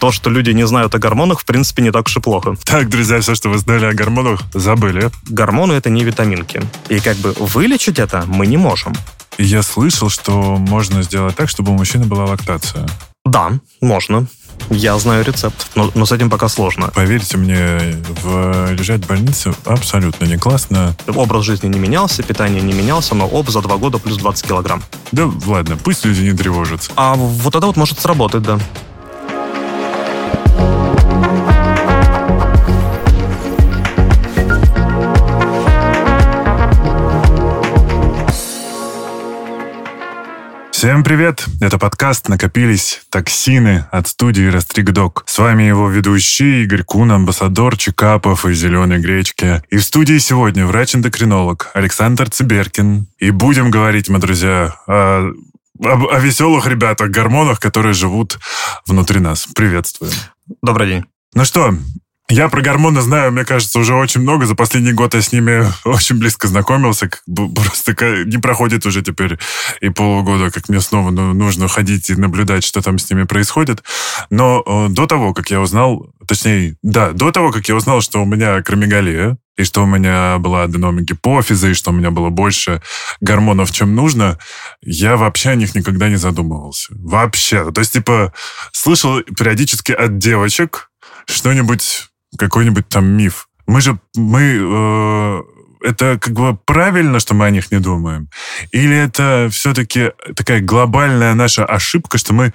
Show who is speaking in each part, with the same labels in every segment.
Speaker 1: то, что люди не знают о гормонах, в принципе, не так уж и плохо.
Speaker 2: Так, друзья, все, что вы знали о гормонах, забыли.
Speaker 1: Гормоны — это не витаминки. И как бы вылечить это мы не можем.
Speaker 2: Я слышал, что можно сделать так, чтобы у мужчины была лактация.
Speaker 1: Да, можно. Я знаю рецепт, но, но с этим пока сложно.
Speaker 2: Поверьте мне, в, лежать в больнице абсолютно не классно.
Speaker 1: Образ жизни не менялся, питание не менялся, но об за два года плюс 20 килограмм.
Speaker 2: Да ладно, пусть люди не тревожатся.
Speaker 1: А вот это вот может сработать, да.
Speaker 2: Всем привет! Это подкаст «Накопились токсины» от студии «Растригдок». С вами его ведущий Игорь Кун, амбассадор Чекапов и «Зеленой гречки». И в студии сегодня врач-эндокринолог Александр Циберкин. И будем говорить мы, друзья, о, о, о веселых ребятах, гормонах, которые живут внутри нас. Приветствуем.
Speaker 1: Добрый день.
Speaker 2: Ну что, я про гормоны знаю, мне кажется, уже очень много. За последний год я с ними очень близко знакомился. Как бы просто не проходит уже теперь и полгода, как мне снова ну, нужно ходить и наблюдать, что там с ними происходит. Но э, до того, как я узнал, точнее, да, до того, как я узнал, что у меня акромегалия, и что у меня была аденома гипофиза, и что у меня было больше гормонов, чем нужно, я вообще о них никогда не задумывался. Вообще. То есть, типа, слышал периодически от девочек что-нибудь какой-нибудь там миф. Мы же, мы, э, это как бы правильно, что мы о них не думаем? Или это все-таки такая глобальная наша ошибка, что мы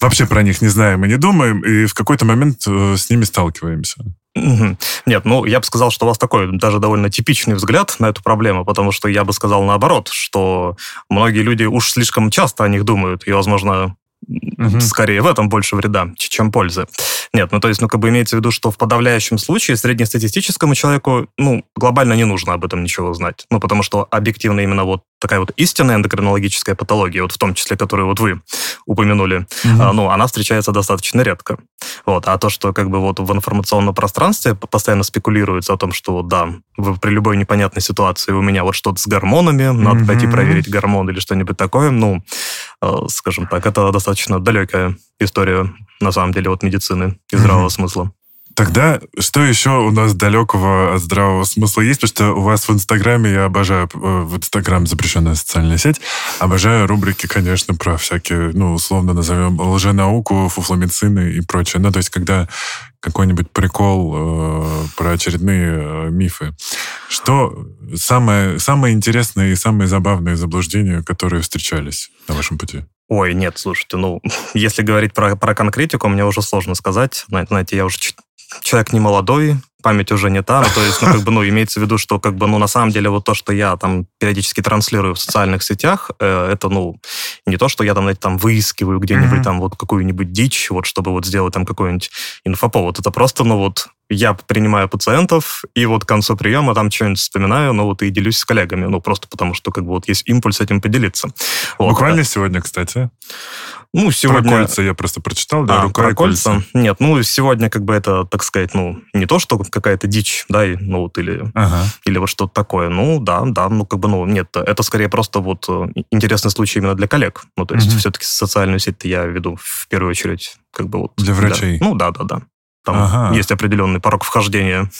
Speaker 2: вообще про них не знаем и не думаем, и в какой-то момент э, с ними сталкиваемся?
Speaker 1: Нет, ну, я бы сказал, что у вас такой даже довольно типичный взгляд на эту проблему, потому что я бы сказал наоборот, что многие люди уж слишком часто о них думают, и, возможно, Угу. Скорее, в этом больше вреда, чем пользы. Нет, ну то есть, ну как бы имеется в виду, что в подавляющем случае среднестатистическому человеку, ну, глобально не нужно об этом ничего знать. Ну, потому что объективно именно вот такая вот истинная эндокринологическая патология, вот в том числе, которую вот вы упомянули, угу. ну, она встречается достаточно редко. Вот. А то, что как бы вот в информационном пространстве постоянно спекулируется о том, что да, при любой непонятной ситуации у меня вот что-то с гормонами, надо угу. пойти проверить гормон или что-нибудь такое, ну, скажем так, это достаточно далекая история, на самом деле, от медицины и здравого угу. смысла.
Speaker 2: Тогда что еще у нас далекого от здравого смысла есть? Потому что у вас в Инстаграме, я обожаю, э, в Инстаграм запрещенная социальная сеть, обожаю рубрики, конечно, про всякие, ну, условно назовем, лженауку, фуфломицины и прочее. Ну, то есть, когда какой-нибудь прикол э, про очередные э, мифы. Что самое, самое интересное и самые забавные заблуждения, которые встречались на вашем пути?
Speaker 1: Ой, нет, слушайте, ну, если говорить про, про конкретику, мне уже сложно сказать. Знаете, я уже человек не молодой, память уже не та, ну, то есть, ну, как бы, ну, имеется в виду, что, как бы, ну, на самом деле, вот то, что я там периодически транслирую в социальных сетях, э, это, ну, не то, что я там, знаете, там выискиваю где-нибудь mm-hmm. там вот какую-нибудь дичь, вот, чтобы вот сделать там какой-нибудь инфоповод. Это просто, ну, вот, я принимаю пациентов, и вот к концу приема там что-нибудь вспоминаю, ну, вот, и делюсь с коллегами, ну, просто потому что, как бы, вот есть импульс этим поделиться.
Speaker 2: Вот, Буквально да. сегодня, кстати.
Speaker 1: Ну, сегодня...
Speaker 2: Про кольца я просто прочитал, да,
Speaker 1: а, рука про и кольца. кольца. Нет, ну, сегодня как бы это, так сказать, ну, не то, что какая-то дичь, да, и, ну, вот, или, ага. или вот что-то такое. Ну, да, да, ну, как бы, ну, нет, это скорее просто вот э, интересный случай именно для коллег. Ну, то есть угу. все-таки социальную сеть я веду в первую очередь, как бы вот...
Speaker 2: Для врачей?
Speaker 1: Да. Ну, да, да, да. Там ага. есть определенный порог вхождения.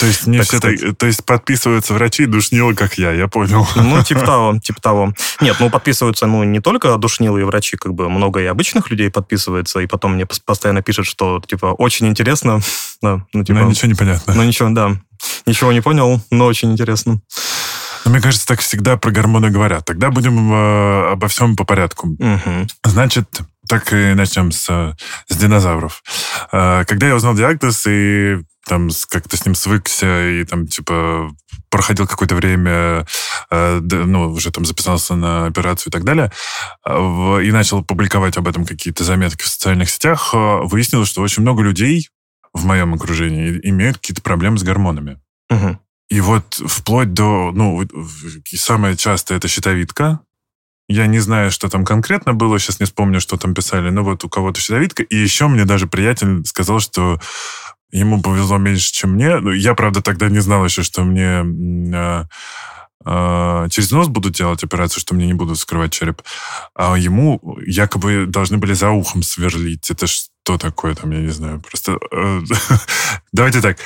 Speaker 2: То есть не все так, то есть подписываются врачи душнилы, как я, я понял.
Speaker 1: Ну, типа того, типа того. Нет, ну, подписываются, ну, не только душнилые врачи, как бы много и обычных людей подписывается, и потом мне постоянно пишут, что, типа, очень интересно.
Speaker 2: Да, ну, типа, но ничего не понятно.
Speaker 1: Ну, ничего, да. Ничего не понял, но очень интересно.
Speaker 2: Но мне кажется, так всегда про гормоны говорят. Тогда будем э, обо всем по порядку.
Speaker 1: Угу.
Speaker 2: Значит, так и начнем с, с динозавров. Э, когда я узнал диагноз и там как-то с ним свыкся и там типа проходил какое-то время, э, ну, уже там записался на операцию и так далее, э, и начал публиковать об этом какие-то заметки в социальных сетях, э, выяснилось, что очень много людей в моем окружении имеют какие-то проблемы с гормонами.
Speaker 1: Угу.
Speaker 2: И вот вплоть до, ну, самое частое это щитовидка. Я не знаю, что там конкретно было, сейчас не вспомню, что там писали, но вот у кого-то щитовидка. И еще мне даже приятель сказал, что ему повезло меньше, чем мне. Ну, я, правда, тогда не знал еще, что мне э, э, через нос будут делать операцию, что мне не будут скрывать череп. А ему якобы должны были за ухом сверлить. Это что такое там, я не знаю. Просто э, давайте так.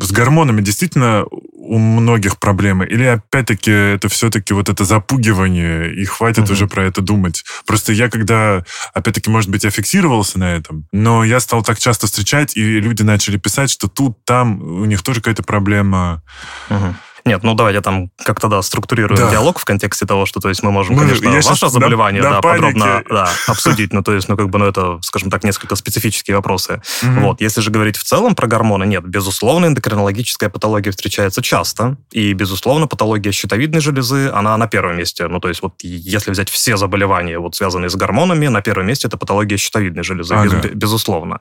Speaker 2: С гормонами действительно у многих проблемы? Или опять-таки это все-таки вот это запугивание, и хватит угу. уже про это думать? Просто я когда, опять-таки, может быть, я фиксировался на этом, но я стал так часто встречать, и люди начали писать, что тут, там у них тоже какая-то проблема.
Speaker 1: Угу. Нет, ну давайте там как-то, да, структурируем да. диалог в контексте того, что, то есть, мы можем, мы, конечно, ваше заболевание, на, да, на подробно да, обсудить, но, то есть, ну, как бы, ну, это, скажем так, несколько специфические вопросы. Mm-hmm. Вот, если же говорить в целом про гормоны, нет, безусловно, эндокринологическая патология встречается часто, и, безусловно, патология щитовидной железы, она на первом месте. Ну, то есть, вот, если взять все заболевания, вот, связанные с гормонами, на первом месте это патология щитовидной железы, ага. без, безусловно.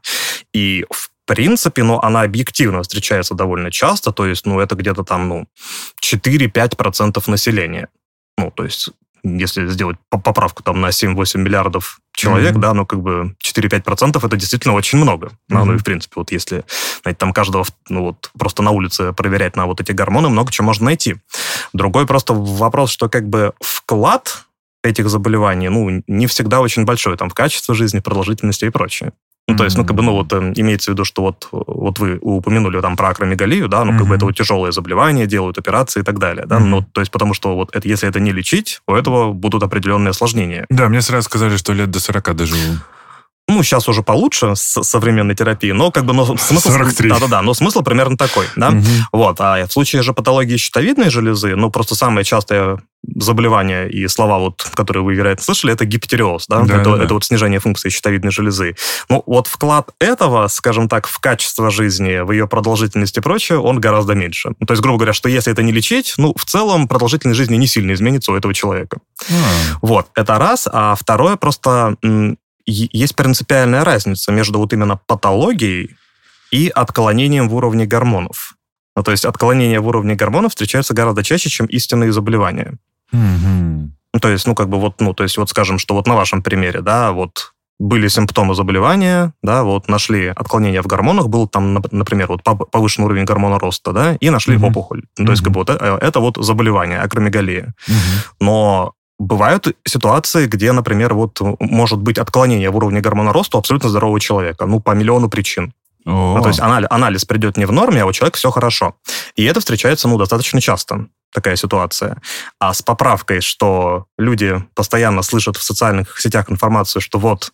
Speaker 1: И, в принципе, но она объективно встречается довольно часто, то есть, ну, это где-то там, ну, 4-5% населения. Ну, то есть, если сделать поправку там на 7-8 миллиардов человек, mm-hmm. да, ну, как бы 4-5% это действительно очень много. Mm-hmm. Ну, и, в принципе, вот если, знаете, там каждого, ну, вот, просто на улице проверять на вот эти гормоны, много чего можно найти. Другой просто вопрос, что, как бы, вклад этих заболеваний, ну, не всегда очень большой, там, в качество жизни, продолжительности и прочее. Ну, то есть, ну, как бы, ну, вот э, имеется в виду, что вот, вот вы упомянули там про акромегалию, да, ну, как бы это вот тяжелое заболевание, делают операции и так далее, да, mm-hmm. ну, то есть, потому что вот это, если это не лечить, у этого будут определенные осложнения.
Speaker 2: Да, мне сразу сказали, что лет до 40 доживу.
Speaker 1: Ну, сейчас уже получше с современной терапией, но как бы но смысл...
Speaker 2: 43.
Speaker 1: Да-да-да, но смысл примерно такой, да? Угу. Вот, а в случае же патологии щитовидной железы, ну, просто самое частое заболевание и слова, вот, которые вы, вероятно, слышали, это гипотереоз, да? да, это, да. это вот снижение функции щитовидной железы. Ну, вот вклад этого, скажем так, в качество жизни, в ее продолжительность и прочее, он гораздо меньше. То есть, грубо говоря, что если это не лечить, ну, в целом продолжительность жизни не сильно изменится у этого человека. А. Вот, это раз. А второе, просто есть принципиальная разница между вот именно патологией и отклонением в уровне гормонов. Ну, то есть отклонения в уровне гормонов встречаются гораздо чаще, чем истинные заболевания. Mm-hmm. Ну, то есть, ну, как бы вот, ну, то есть, вот скажем, что вот на вашем примере, да, вот были симптомы заболевания, да, вот нашли отклонение в гормонах, был там, например, вот повышенный уровень гормона роста, да, и нашли mm-hmm. опухоль. Mm-hmm. То есть, как бы вот это, это вот заболевание, акромегалия. Mm-hmm. Но Бывают ситуации, где, например, вот может быть отклонение в уровне гормона роста у абсолютно здорового человека, ну, по миллиону причин. Ну, то есть анализ, анализ придет не в норме, а у человека все хорошо. И это встречается, ну, достаточно часто, такая ситуация. А с поправкой, что люди постоянно слышат в социальных сетях информацию, что вот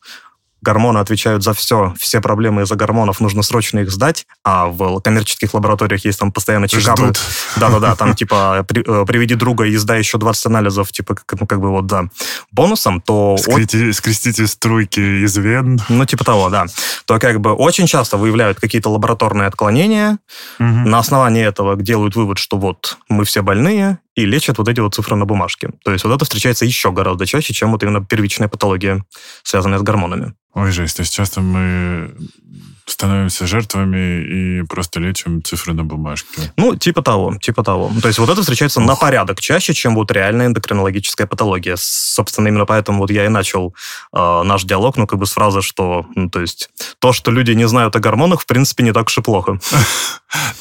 Speaker 1: гормоны отвечают за все, все проблемы из-за гормонов, нужно срочно их сдать, а в коммерческих лабораториях есть там постоянно чекапы. Да-да-да, там типа при, э, приведи друга и сдай еще 20 анализов, типа как, ну, как бы вот, да, бонусом, то...
Speaker 2: Скрести, скрестите струйки из вен.
Speaker 1: Ну, типа того, да. То как бы очень часто выявляют какие-то лабораторные отклонения, угу. на основании этого делают вывод, что вот мы все больные, и лечат вот эти вот цифры на бумажке. То есть вот это встречается еще гораздо чаще, чем вот именно первичная патология, связанная с гормонами.
Speaker 2: Ой, жесть. То есть часто мы становимся жертвами и просто лечим цифры на бумажке.
Speaker 1: Ну, типа того, типа того. То есть вот это встречается Ох. на порядок чаще, чем вот реальная эндокринологическая патология. Собственно, именно поэтому вот я и начал э, наш диалог, ну, как бы с фразы, что, ну, то есть то, что люди не знают о гормонах, в принципе, не так уж и плохо.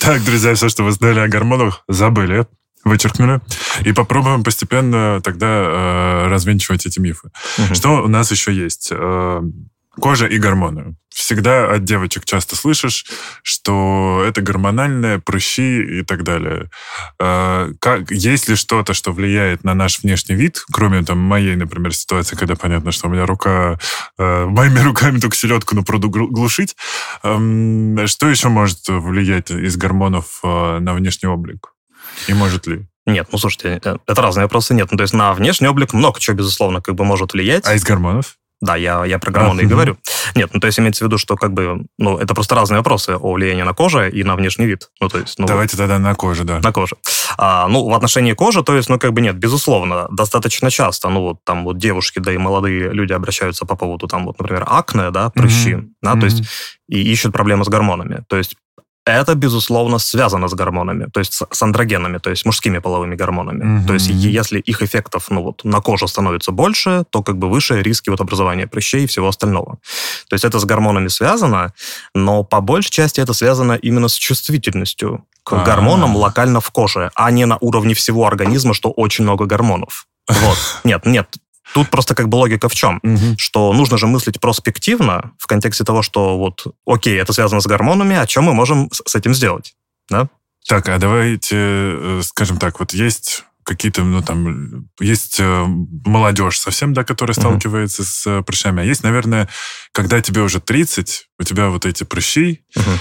Speaker 2: Так, друзья, все, что вы знали о гормонах, забыли вычеркнули. И попробуем постепенно тогда э, развенчивать эти мифы. Угу. Что у нас еще есть? Э, кожа и гормоны. Всегда от девочек часто слышишь, что это гормональное, прыщи и так далее. Э, как, есть ли что-то, что влияет на наш внешний вид, кроме там, моей, например, ситуации, когда понятно, что у меня рука... Э, моими руками только селедку на пруду глушить. Э, что еще может влиять из гормонов э, на внешний облик? И может ли?
Speaker 1: Нет, ну слушайте, э, это разные вопросы. Нет, ну то есть на внешний облик много чего, безусловно, как бы может влиять.
Speaker 2: А из гормонов?
Speaker 1: Да, я, я про гормоны а, и угу. говорю. Нет, ну то есть имеется в виду, что как бы, ну это просто разные вопросы о влиянии на кожу и на внешний вид. Ну то есть, ну,
Speaker 2: Давайте тогда на коже, да.
Speaker 1: На коже. А, ну в отношении кожи, то есть, ну как бы нет, безусловно, достаточно часто, ну вот там вот девушки, да и молодые люди обращаются по поводу там вот, например, акне, да, прыщи, угу. да, угу. то есть и ищут проблемы с гормонами. То есть это, безусловно, связано с гормонами, то есть с андрогенами, то есть мужскими половыми гормонами. Угу. То есть если их эффектов ну, вот, на коже становится больше, то как бы выше риски вот, образования прыщей и всего остального. То есть это с гормонами связано, но по большей части это связано именно с чувствительностью к А-а-а. гормонам локально в коже, а не на уровне всего организма, что очень много гормонов. Вот. Нет, нет, тут просто как бы логика в чем? Угу. Что нужно же мыслить проспективно в контексте того, что вот, окей, это связано с гормонами, а что мы можем с этим сделать? Да?
Speaker 2: Так, а давайте, э, скажем так, вот есть какие-то, ну, там, есть э, молодежь совсем, да, которая uh-huh. сталкивается с э, прыщами. А есть, наверное, когда тебе уже 30, у тебя вот эти прыщи, uh-huh.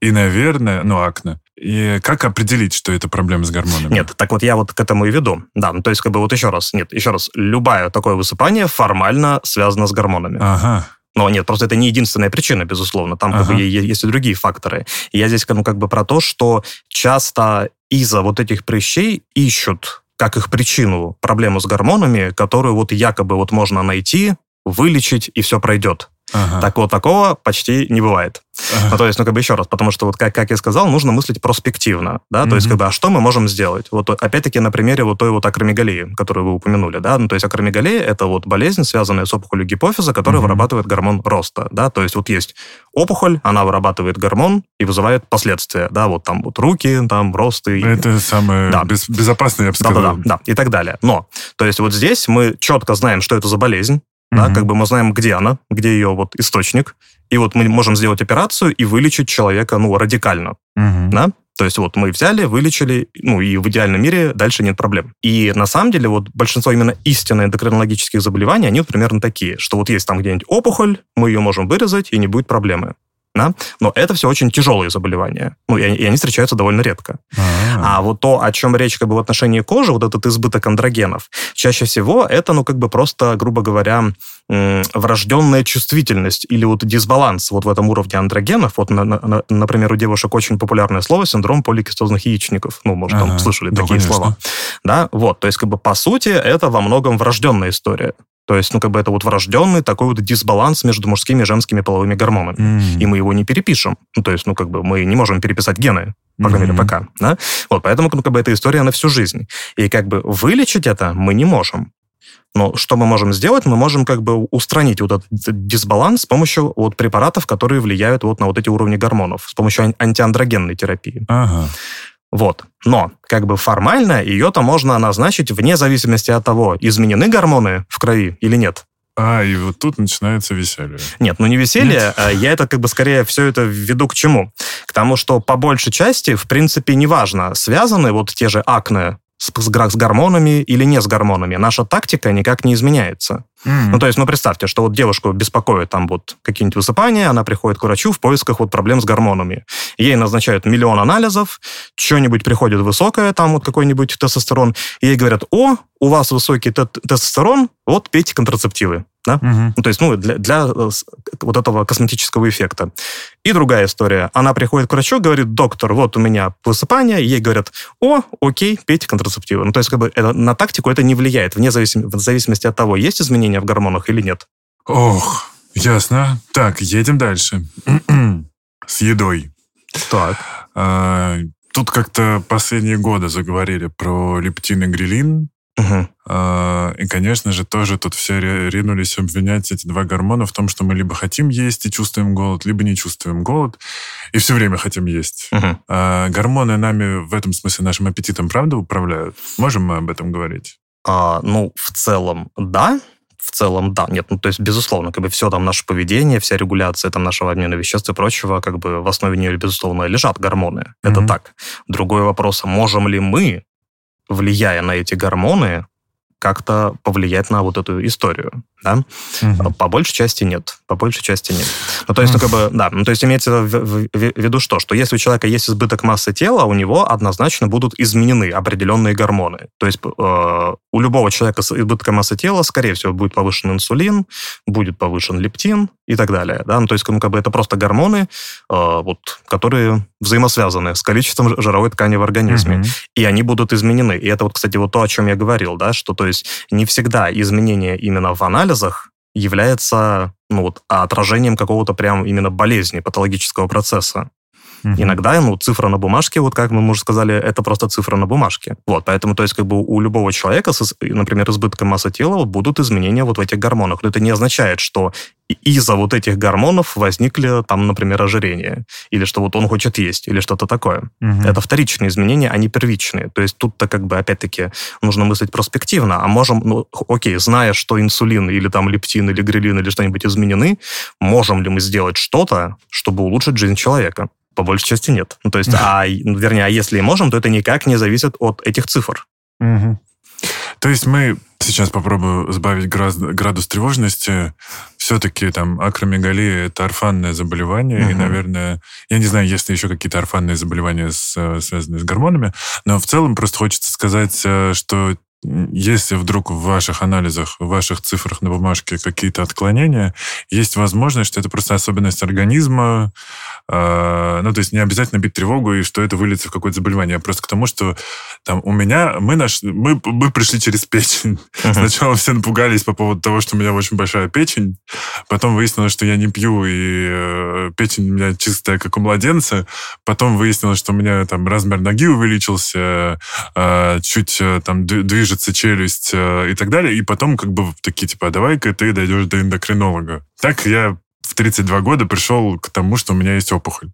Speaker 2: и, наверное, ну, акне. И как определить, что это проблема с гормонами?
Speaker 1: Нет, так вот я вот к этому и веду. Да, ну, то есть, как бы вот еще раз, нет, еще раз, любое такое высыпание формально связано с гормонами.
Speaker 2: Ага.
Speaker 1: Но нет, просто это не единственная причина, безусловно. Там ага. как бы есть и другие факторы. И я здесь ну, как бы про то, что часто из-за вот этих прыщей ищут как их причину проблему с гормонами, которую вот якобы вот можно найти, вылечить, и все пройдет. Ага. Так вот, такого почти не бывает. Ага. Ну, то есть, ну, как бы еще раз, потому что, вот как, как я сказал, нужно мыслить проспективно, да, то угу. есть, как бы, а что мы можем сделать? Вот, опять-таки, на примере вот той вот акромегалии, которую вы упомянули, да, ну, то есть, акромегалия – это вот болезнь, связанная с опухолью гипофиза, которая угу. вырабатывает гормон роста, да, то есть, вот есть опухоль, она вырабатывает гормон и вызывает последствия, да, вот там вот руки, там росты.
Speaker 2: Это самое да. без, безопасное, я бы сказал.
Speaker 1: Да, да, да, и так далее. Но, то есть, вот здесь мы четко знаем, что это за болезнь, да, как бы мы знаем, где она, где ее вот источник, и вот мы можем сделать операцию и вылечить человека, ну, радикально,
Speaker 2: угу.
Speaker 1: да, то есть вот мы взяли, вылечили, ну и в идеальном мире дальше нет проблем. И на самом деле вот большинство именно истинных эндокринологических заболеваний, они вот примерно такие, что вот есть там где-нибудь опухоль, мы ее можем вырезать, и не будет проблемы да? но это все очень тяжелые заболевания, ну, и, и они встречаются довольно редко.
Speaker 2: А-а-а.
Speaker 1: А вот то, о чем речь как бы в отношении кожи, вот этот избыток андрогенов, чаще всего это, ну, как бы просто, грубо говоря, врожденная чувствительность или вот дисбаланс вот в этом уровне андрогенов. Вот, на, на, например, у девушек очень популярное слово синдром поликистозных яичников. Ну, может, там слышали да, такие конечно. слова. Да, вот, то есть, как бы, по сути, это во многом врожденная история. То есть, ну, как бы это вот врожденный такой вот дисбаланс между мужскими и женскими половыми гормонами.
Speaker 2: Mm.
Speaker 1: И мы его не перепишем. Ну, то есть, ну, как бы мы не можем переписать гены, по крайней мере, пока. Да? Вот, поэтому, ну, как бы эта история на всю жизнь. И как бы вылечить это мы не можем. Но что мы можем сделать? Мы можем как бы устранить вот этот дисбаланс с помощью вот препаратов, которые влияют вот на вот эти уровни гормонов, с помощью антиандрогенной терапии.
Speaker 2: Ага.
Speaker 1: Вот. Но как бы формально ее-то можно назначить вне зависимости от того, изменены гормоны в крови или нет.
Speaker 2: А, и вот тут начинается веселье.
Speaker 1: Нет, ну не веселье, Нет. а я это как бы скорее все это веду к чему? К тому, что по большей части, в принципе, неважно, связаны вот те же акне с, с гормонами или не с гормонами. Наша тактика никак не изменяется.
Speaker 2: Mm.
Speaker 1: Ну, то есть, ну, представьте, что вот девушку беспокоит там вот какие-нибудь высыпания, она приходит к врачу в поисках вот проблем с гормонами. Ей назначают миллион анализов, что-нибудь приходит высокое, там вот какой-нибудь тестостерон, и ей говорят, о, у вас высокий тестостерон, вот пейте контрацептивы. Да?
Speaker 2: Угу.
Speaker 1: Ну, то есть, ну, для, для э, вот этого косметического эффекта. И другая история. Она приходит к врачу, говорит, доктор, вот у меня высыпание, ей говорят, о, окей, пейте контрацептивы. Ну, то есть, как бы это, на тактику это не влияет, вне зависим, в зависимости от того, есть изменения в гормонах или нет.
Speaker 2: Ох, ясно. Так, едем дальше. С едой.
Speaker 1: Так.
Speaker 2: А, тут как-то последние годы заговорили про лептин и грилин.
Speaker 1: Угу.
Speaker 2: И, конечно же, тоже тут все ринулись обвинять эти два гормона в том, что мы либо хотим есть и чувствуем голод, либо не чувствуем голод, и все время хотим есть.
Speaker 1: Угу.
Speaker 2: А гормоны нами в этом смысле нашим аппетитом, правда, управляют? Можем мы об этом говорить?
Speaker 1: А, ну, в целом, да. В целом, да. Нет, ну, то есть, безусловно, как бы все там наше поведение, вся регуляция там нашего обмена веществ и прочего, как бы в основе нее, безусловно, лежат гормоны. Это mm так. Другой вопрос, можем ли мы влияя на эти гормоны, как-то повлиять на вот эту историю да?
Speaker 2: Угу.
Speaker 1: По большей части нет. По большей части нет. Ну, то есть, ну, как бы, да, ну, то есть имеется в, в, в виду что? Что если у человека есть избыток массы тела, у него однозначно будут изменены определенные гормоны. То есть э, у любого человека с избытком массы тела, скорее всего, будет повышен инсулин, будет повышен лептин и так далее. Да? Ну, то есть, ну, как бы это просто гормоны, э, вот, которые взаимосвязаны с количеством жировой ткани в организме.
Speaker 2: Угу.
Speaker 1: И они будут изменены. И это вот, кстати, вот то, о чем я говорил, да, что то есть не всегда изменения именно в анализах является ну, вот, отражением какого-то прям именно болезни, патологического процесса. Угу. Иногда, ну, цифра на бумажке, вот как мы уже сказали, это просто цифра на бумажке. Вот, поэтому, то есть, как бы у любого человека, с, например, избытком массы тела будут изменения вот в этих гормонах. Но это не означает, что из-за вот этих гормонов возникли там, например, ожирение, или что вот он хочет есть, или что-то такое. Угу. Это вторичные изменения, они первичные. То есть тут-то как бы опять-таки нужно мыслить проспективно, а можем, ну, окей, зная, что инсулин или там лептин или грилин или что-нибудь изменены, можем ли мы сделать что-то, чтобы улучшить жизнь человека? По большей части нет. Ну, то есть, а, ну, вернее, а если и можем, то это никак не зависит от этих цифр.
Speaker 2: Угу. То есть мы сейчас попробую сбавить градус тревожности. Все-таки там акромегалия – это орфанное заболевание, угу. и, наверное, я не знаю, есть ли еще какие-то орфанные заболевания, с, связанные с гормонами, но в целом просто хочется сказать, э, что если вдруг в ваших анализах, в ваших цифрах на бумажке какие-то отклонения, есть возможность, что это просто особенность организма, э, ну, то есть не обязательно бить тревогу, и что это выльется в какое-то заболевание. Просто к тому, что там у меня, мы, наш, мы, мы пришли через печень. Uh-huh. Сначала все напугались по поводу того, что у меня очень большая печень, потом выяснилось, что я не пью, и э, печень у меня чистая, как у младенца, потом выяснилось, что у меня там размер ноги увеличился, э, чуть там движется движется челюсть э, и так далее, и потом как бы такие, типа, а давай-ка ты дойдешь до эндокринолога. Так я в 32 года пришел к тому, что у меня есть опухоль.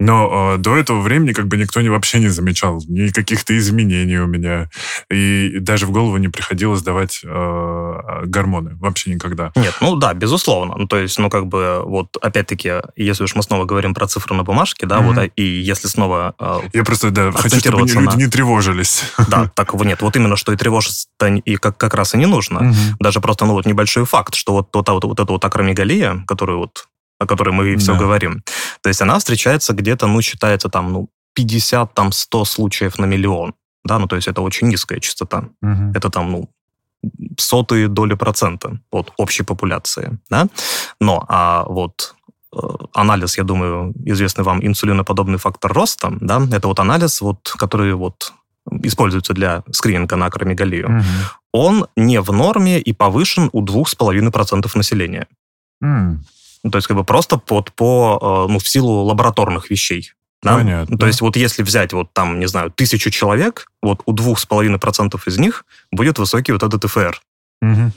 Speaker 2: Но э, до этого времени как бы никто не, вообще не замечал ни каких-то изменений у меня. И даже в голову не приходилось давать э, гормоны. Вообще никогда.
Speaker 1: Нет, ну да, безусловно. Ну, то есть, ну как бы вот опять-таки, если уж мы снова говорим про цифры на бумажке, да, mm-hmm. вот, а, и если снова
Speaker 2: э, Я просто, да, хочу, чтобы люди на... не тревожились.
Speaker 1: Да, так нет, вот именно, что и тревожиться-то и как, как раз и не нужно. Mm-hmm. Даже просто, ну вот небольшой факт, что вот, вот, вот, вот эта вот акромегалия, которую вот о которой мы все да. говорим. То есть она встречается где-то, ну, считается там, ну, 50, там, 100 случаев на миллион. Да, ну, то есть это очень низкая частота. Угу. Это там, ну, сотые доли процента от общей популяции, да. Но, а вот э, анализ, я думаю, известный вам инсулиноподобный фактор роста, да, это вот анализ, вот, который вот используется для скрининга на акромегалию, угу. он не в норме и повышен у 2,5% населения. Mm. Ну, то есть как бы просто под, по, э, ну, в силу лабораторных вещей. Да? Понятно. То есть вот если взять вот там, не знаю, тысячу человек, вот у двух с половиной процентов из них будет высокий вот этот ТФР. Угу.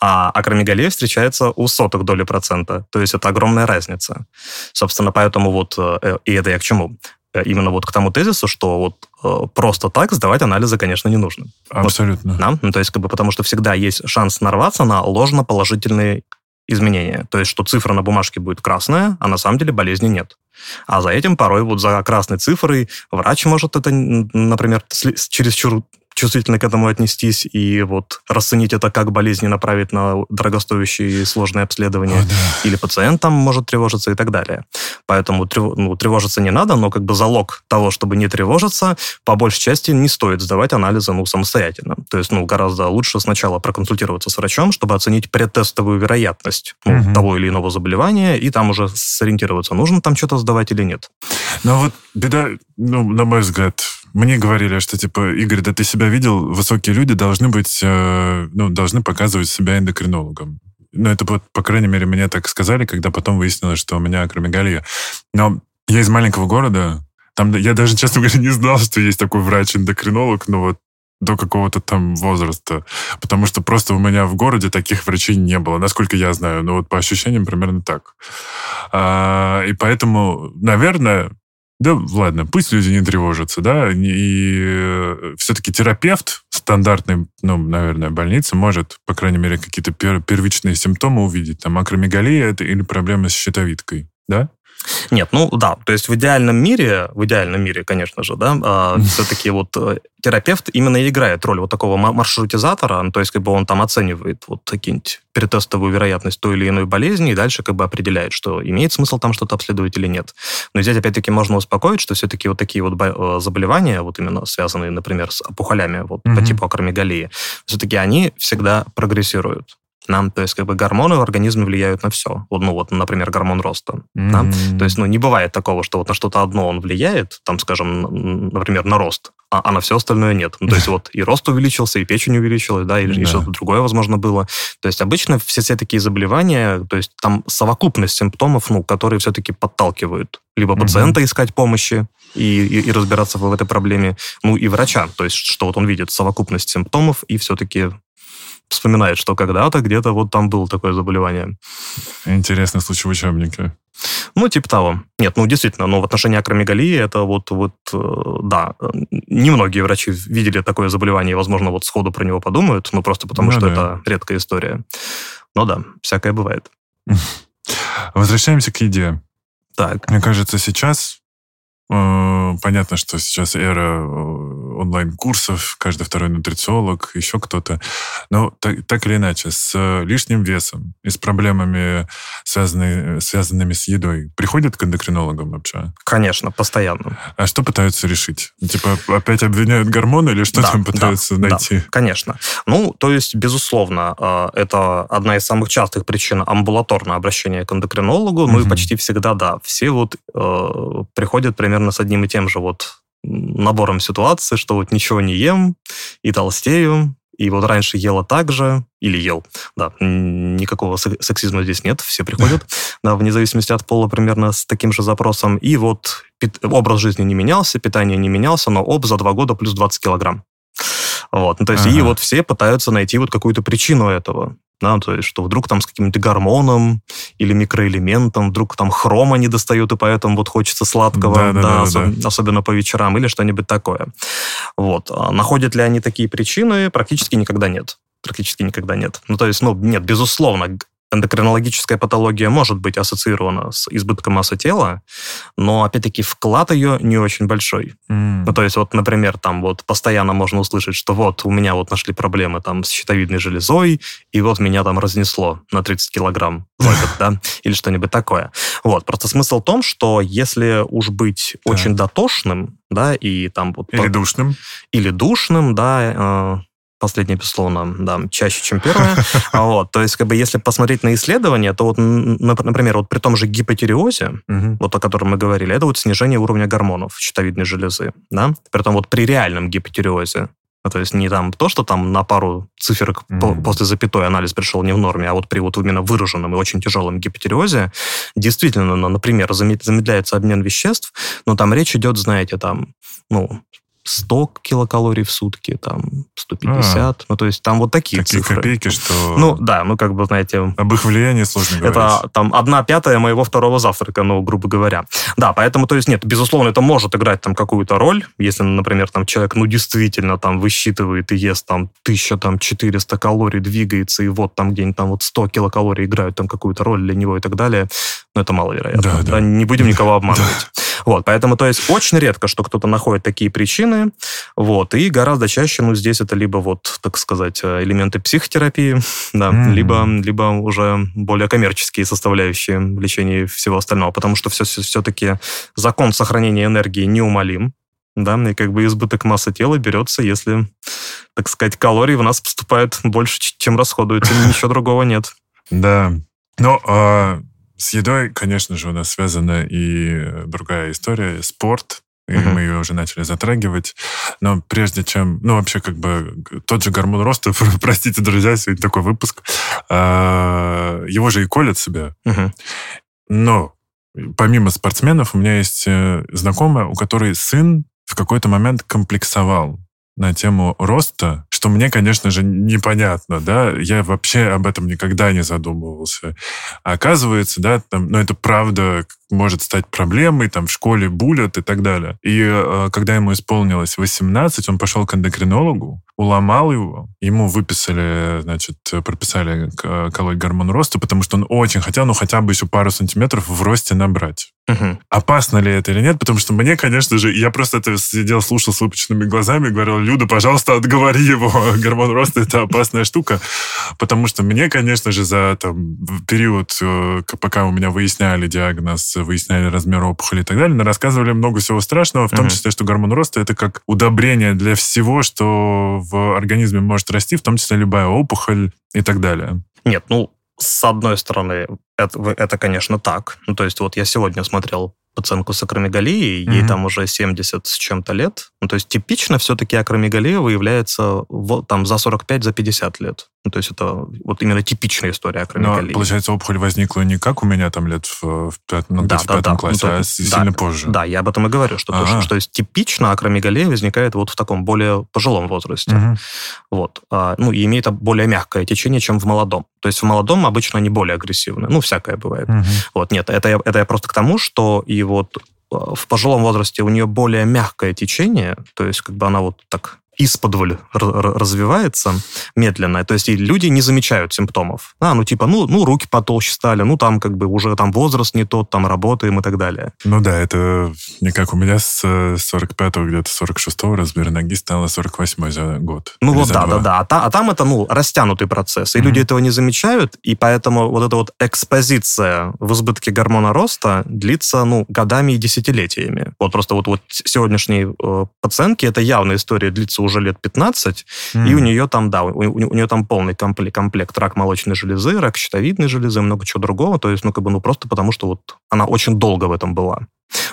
Speaker 1: А акромегалия встречается у сотых доли процента. То есть это огромная разница. Собственно, поэтому вот, э, и это я к чему? Э, именно вот к тому тезису, что вот просто так сдавать анализы, конечно, не нужно.
Speaker 2: Абсолютно.
Speaker 1: Вот, да? ну, то есть, как бы, потому что всегда есть шанс нарваться на ложно-положительные изменения. То есть, что цифра на бумажке будет красная, а на самом деле болезни нет. А за этим порой вот за красной цифрой врач может это, например, чересчур чувствительно к этому отнестись и вот расценить это как болезнь и направить на дорогостоящие и сложные обследования. О, да. Или пациент там может тревожиться и так далее. Поэтому ну, тревожиться не надо, но как бы залог того, чтобы не тревожиться, по большей части не стоит сдавать анализы ну, самостоятельно. То есть ну, гораздо лучше сначала проконсультироваться с врачом, чтобы оценить предтестовую вероятность ну, угу. того или иного заболевания, и там уже сориентироваться, нужно там что-то сдавать или нет.
Speaker 2: Ну вот беда, ну, на мой взгляд, мне говорили, что, типа, Игорь, да ты себя видел, высокие люди должны быть, э, ну, должны показывать себя эндокринологом. Ну, это, вот, по крайней мере, мне так сказали, когда потом выяснилось, что у меня акромегалия. Но я из маленького города, там я даже, честно говоря, не знал, что есть такой врач-эндокринолог, но вот до какого-то там возраста. Потому что просто у меня в городе таких врачей не было, насколько я знаю. Но вот по ощущениям примерно так. А, и поэтому, наверное, да, ладно, пусть люди не тревожатся, да, и э, все-таки терапевт стандартной, ну, наверное, больницы может, по крайней мере, какие-то первичные симптомы увидеть, там, акромегалия это или проблемы с щитовидкой, да?
Speaker 1: Нет, ну да, то есть в идеальном мире, в идеальном мире, конечно же, да, а, все-таки вот э, терапевт именно и играет роль вот такого маршрутизатора, ну, то есть как бы он там оценивает вот какие-нибудь перетестовую вероятность той или иной болезни и дальше как бы определяет, что имеет смысл там что-то обследовать или нет. Но здесь опять-таки можно успокоить, что все-таки вот такие вот э, заболевания, вот именно связанные, например, с опухолями вот mm-hmm. по типу акромегалии, все-таки они всегда прогрессируют нам, то есть как бы гормоны в организме влияют на все. Вот, ну вот, например, гормон роста. Mm-hmm. Да? То есть, ну, не бывает такого, что вот на что-то одно он влияет, там, скажем, например, на рост, а, а на все остальное нет. Ну, то есть вот и рост увеличился, и печень увеличилась, да, и, да. и что-то другое, возможно, было. То есть обычно все, все такие заболевания, то есть там совокупность симптомов, ну, которые все-таки подталкивают либо пациента угу. искать помощи и, и, и разбираться в этой проблеме, ну и врача, то есть что вот он видит совокупность симптомов и все-таки вспоминает, что когда-то где-то вот там было такое заболевание.
Speaker 2: Интересный случай в учебнике.
Speaker 1: Ну, типа того. Нет, ну, действительно, но в отношении акромегалии это вот, вот, э, да, немногие врачи видели такое заболевание, и, возможно, вот сходу про него подумают, ну, просто потому ну, что да. это редкая история. Но да, всякое бывает.
Speaker 2: Возвращаемся к еде.
Speaker 1: Так.
Speaker 2: Мне кажется, сейчас понятно, что сейчас эра э, онлайн-курсов, каждый второй нутрициолог, еще кто-то. Но так, так или иначе, с э, лишним весом и с проблемами, связанными, связанными с едой, приходят к эндокринологам вообще?
Speaker 1: Конечно, постоянно.
Speaker 2: А что пытаются решить? Типа опять обвиняют гормоны или что да, там пытаются да, найти? Да,
Speaker 1: конечно. Ну, то есть, безусловно, э, это одна из самых частых причин амбулаторного обращения к эндокринологу. Ну угу. и почти всегда, да, все вот э, приходят примерно с одним и тем же вот набором ситуаций, что вот ничего не ем и толстею, и вот раньше ела так же, или ел, да, никакого сексизма здесь нет, все приходят, да, вне зависимости от пола примерно с таким же запросом, и вот образ жизни не менялся, питание не менялся, но об за два года плюс 20 килограмм. Вот, ну, то есть, ага. и вот все пытаются найти вот какую-то причину этого да, то есть что вдруг там с каким-то гормоном или микроэлементом, вдруг там хрома не достает, и поэтому вот хочется сладкого, да, да, да, особ- да. особенно по вечерам, или что-нибудь такое. Вот. А находят ли они такие причины? Практически никогда нет практически никогда нет. Ну, то есть, ну, нет, безусловно, эндокринологическая патология может быть ассоциирована с избытком массы тела, но, опять-таки, вклад ее не очень большой. Mm. Ну, то есть, вот, например, там вот постоянно можно услышать, что вот у меня вот нашли проблемы там с щитовидной железой, и вот меня там разнесло на 30 килограмм за год, да, или что-нибудь такое. Вот, просто смысл в том, что если уж быть очень дотошным, да, и там вот...
Speaker 2: Или душным.
Speaker 1: Или душным, да, э, Последнее, безусловно, да, чаще, чем первое. Вот, то есть, как бы, если посмотреть на исследования, то вот, например, вот при том же гипотиреозе, вот о котором мы говорили, это вот снижение уровня гормонов щитовидной железы, да, при том вот при реальном гипотиреозе, ну, то есть не там то, что там на пару циферок mm-hmm. после запятой анализ пришел не в норме, а вот при вот именно выраженном и очень тяжелом гипотиреозе действительно, например, замедляется обмен веществ, но там речь идет, знаете, там, ну, 100 килокалорий в сутки, там 150. А, ну, то есть там вот такие, такие цифры.
Speaker 2: копейки, что...
Speaker 1: Ну, да, ну, как бы, знаете...
Speaker 2: Об их влиянии сложно
Speaker 1: говорить. Это там одна пятая моего второго завтрака, ну, грубо говоря. Да, поэтому, то есть, нет, безусловно, это может играть там какую-то роль, если, например, там человек, ну, действительно там высчитывает и ест там 1400 калорий, двигается, и вот там где-нибудь там вот 100 килокалорий играют там какую-то роль для него и так далее, но это маловероятно. Да, да. да не будем никого обманывать. Вот, поэтому, то есть, очень редко, что кто-то находит такие причины, вот, и гораздо чаще, ну, здесь это либо вот, так сказать, э, элементы психотерапии, да, mm-hmm. либо, либо уже более коммерческие составляющие в лечении всего остального, потому что все, все-таки закон сохранения энергии неумолим, да, и как бы избыток массы тела берется, если, так сказать, калорий в нас поступает больше, чем расходуется, ничего другого нет.
Speaker 2: Да, но а, с едой, конечно же, у нас связана и другая история, спорт, и uh-huh. мы ее уже начали затрагивать. Но прежде чем... Ну, вообще, как бы, тот же гормон роста, простите, друзья, сегодня такой выпуск, а, его же и колят себя. Uh-huh. Но помимо спортсменов, у меня есть э, знакомая, у которой сын в какой-то момент комплексовал на тему роста, что мне, конечно же, непонятно, да, я вообще об этом никогда не задумывался. А оказывается, да, там, ну, это правда может стать проблемой, там, в школе булят и так далее. И э, когда ему исполнилось 18, он пошел к эндокринологу, уломал его, ему выписали, значит, прописали колоть гормон роста, потому что он очень хотел, ну, хотя бы еще пару сантиметров в росте набрать. Угу. Опасно ли это или нет? Потому что мне, конечно же, я просто это сидел, слушал с выпученными глазами, говорил, Люда, пожалуйста, отговори его. Гормон роста – это опасная штука. Потому что мне, конечно же, за там, период, э, пока у меня выясняли диагноз, выясняли размер опухоли и так далее, рассказывали много всего страшного, в том угу. числе, что гормон роста – это как удобрение для всего, что в организме может расти, в том числе любая опухоль и так далее.
Speaker 1: Нет, ну, с одной стороны, это, это, конечно, так. Ну, то есть вот я сегодня смотрел пациентку с акромегалией, ей mm-hmm. там уже 70 с чем-то лет. Ну, то есть типично все-таки акромегалия выявляется в, там за 45-50 за 50 лет. Ну, то есть это вот именно типичная история акромегалии.
Speaker 2: Но, получается, опухоль возникла не как у меня там лет в, в, пят, ну, да, в да, пятом да, классе, ну, а сильно
Speaker 1: да,
Speaker 2: позже.
Speaker 1: Да, я об этом и говорю, что, ага. то, что, то есть типично акромегалия возникает вот в таком более пожилом возрасте. Угу. Вот. А, ну, и имеет более мягкое течение, чем в молодом. То есть в молодом обычно они более агрессивны. Ну, всякое бывает. Угу. Вот, нет, это, это я просто к тому, что и вот а, в пожилом возрасте у нее более мягкое течение, то есть как бы она вот так исподволь развивается медленно. То есть и люди не замечают симптомов. А, ну типа, ну, ну руки потолще стали, ну там как бы уже там возраст не тот, там работаем и так далее.
Speaker 2: Ну да, это не как у меня с 45-го, где-то 46-го размера ноги стало 48 за год.
Speaker 1: Ну вот да, да, да. А, та, а там это, ну, растянутый процесс. И mm-hmm. люди этого не замечают, и поэтому вот эта вот экспозиция в избытке гормона роста длится, ну, годами и десятилетиями. Вот просто вот, вот сегодняшние э, пациентки, это явная история, длится уже лет 15, mm. и у нее там, да, у, у нее там полный комплект рак молочной железы, рак щитовидной железы, много чего другого, то есть, ну, как бы, ну, просто потому что вот она очень долго в этом была.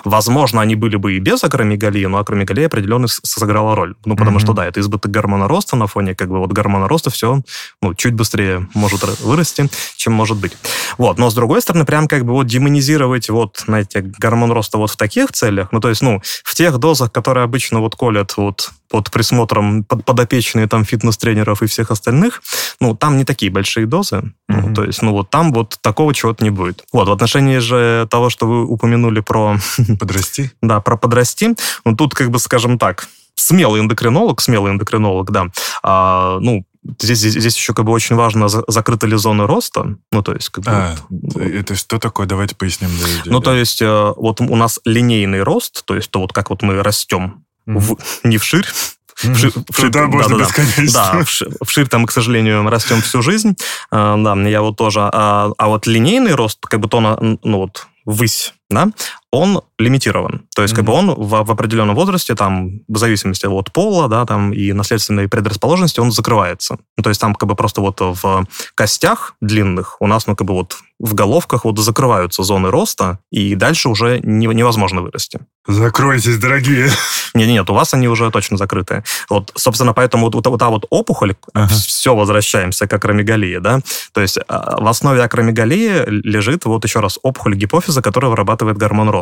Speaker 1: Возможно, они были бы и без акромегалии, но акромегалия определенно сыграла роль. Ну, потому mm-hmm. что, да, это избыток гормона роста на фоне, как бы, вот гормона роста все, ну, чуть быстрее может вырасти, чем может быть. Вот, но с другой стороны, прям как бы вот демонизировать вот, знаете, гормон роста вот в таких целях, ну, то есть, ну, в тех дозах, которые обычно вот колят вот под присмотром под, подопечные там фитнес-тренеров и всех остальных, ну, там не такие большие дозы. Mm-hmm. Ну, то есть, ну, вот там вот такого чего-то не будет. Вот, в отношении же того, что вы упомянули про
Speaker 2: Подрасти?
Speaker 1: Да, про подрасти. Ну, тут, как бы, скажем так, смелый эндокринолог, смелый эндокринолог, да, а, ну, Здесь, здесь, здесь еще как бы очень важно, закрыты ли зоны роста. Ну, то есть... Как бы,
Speaker 2: а, вот, это что такое? Давайте поясним.
Speaker 1: Ну, то есть э, вот у нас линейный рост, то есть то вот как вот мы растем mm-hmm. в, не вширь,
Speaker 2: Вширь, вширь, да, можно да, бесконечно.
Speaker 1: Да, вширь, вширь там, к сожалению, растем всю жизнь. А, да, я вот тоже. А, а вот линейный рост, как бы то, на, ну вот, ввысь, да, он лимитирован. То есть, mm-hmm. как бы он в, в определенном возрасте, там, в зависимости от пола, да, там, и наследственной предрасположенности, он закрывается. Ну, то есть, там, как бы, просто вот в костях длинных у нас, ну, как бы, вот в головках вот закрываются зоны роста, и дальше уже не, невозможно вырасти.
Speaker 2: Закройтесь, дорогие.
Speaker 1: Нет, нет, у вас они уже точно закрыты. Вот, собственно, поэтому вот, вот, та вот опухоль, ага. все возвращаемся к акромегалии, да, то есть а, в основе акромегалии лежит, вот еще раз, опухоль гипофиза, которая вырабатывает гормон роста.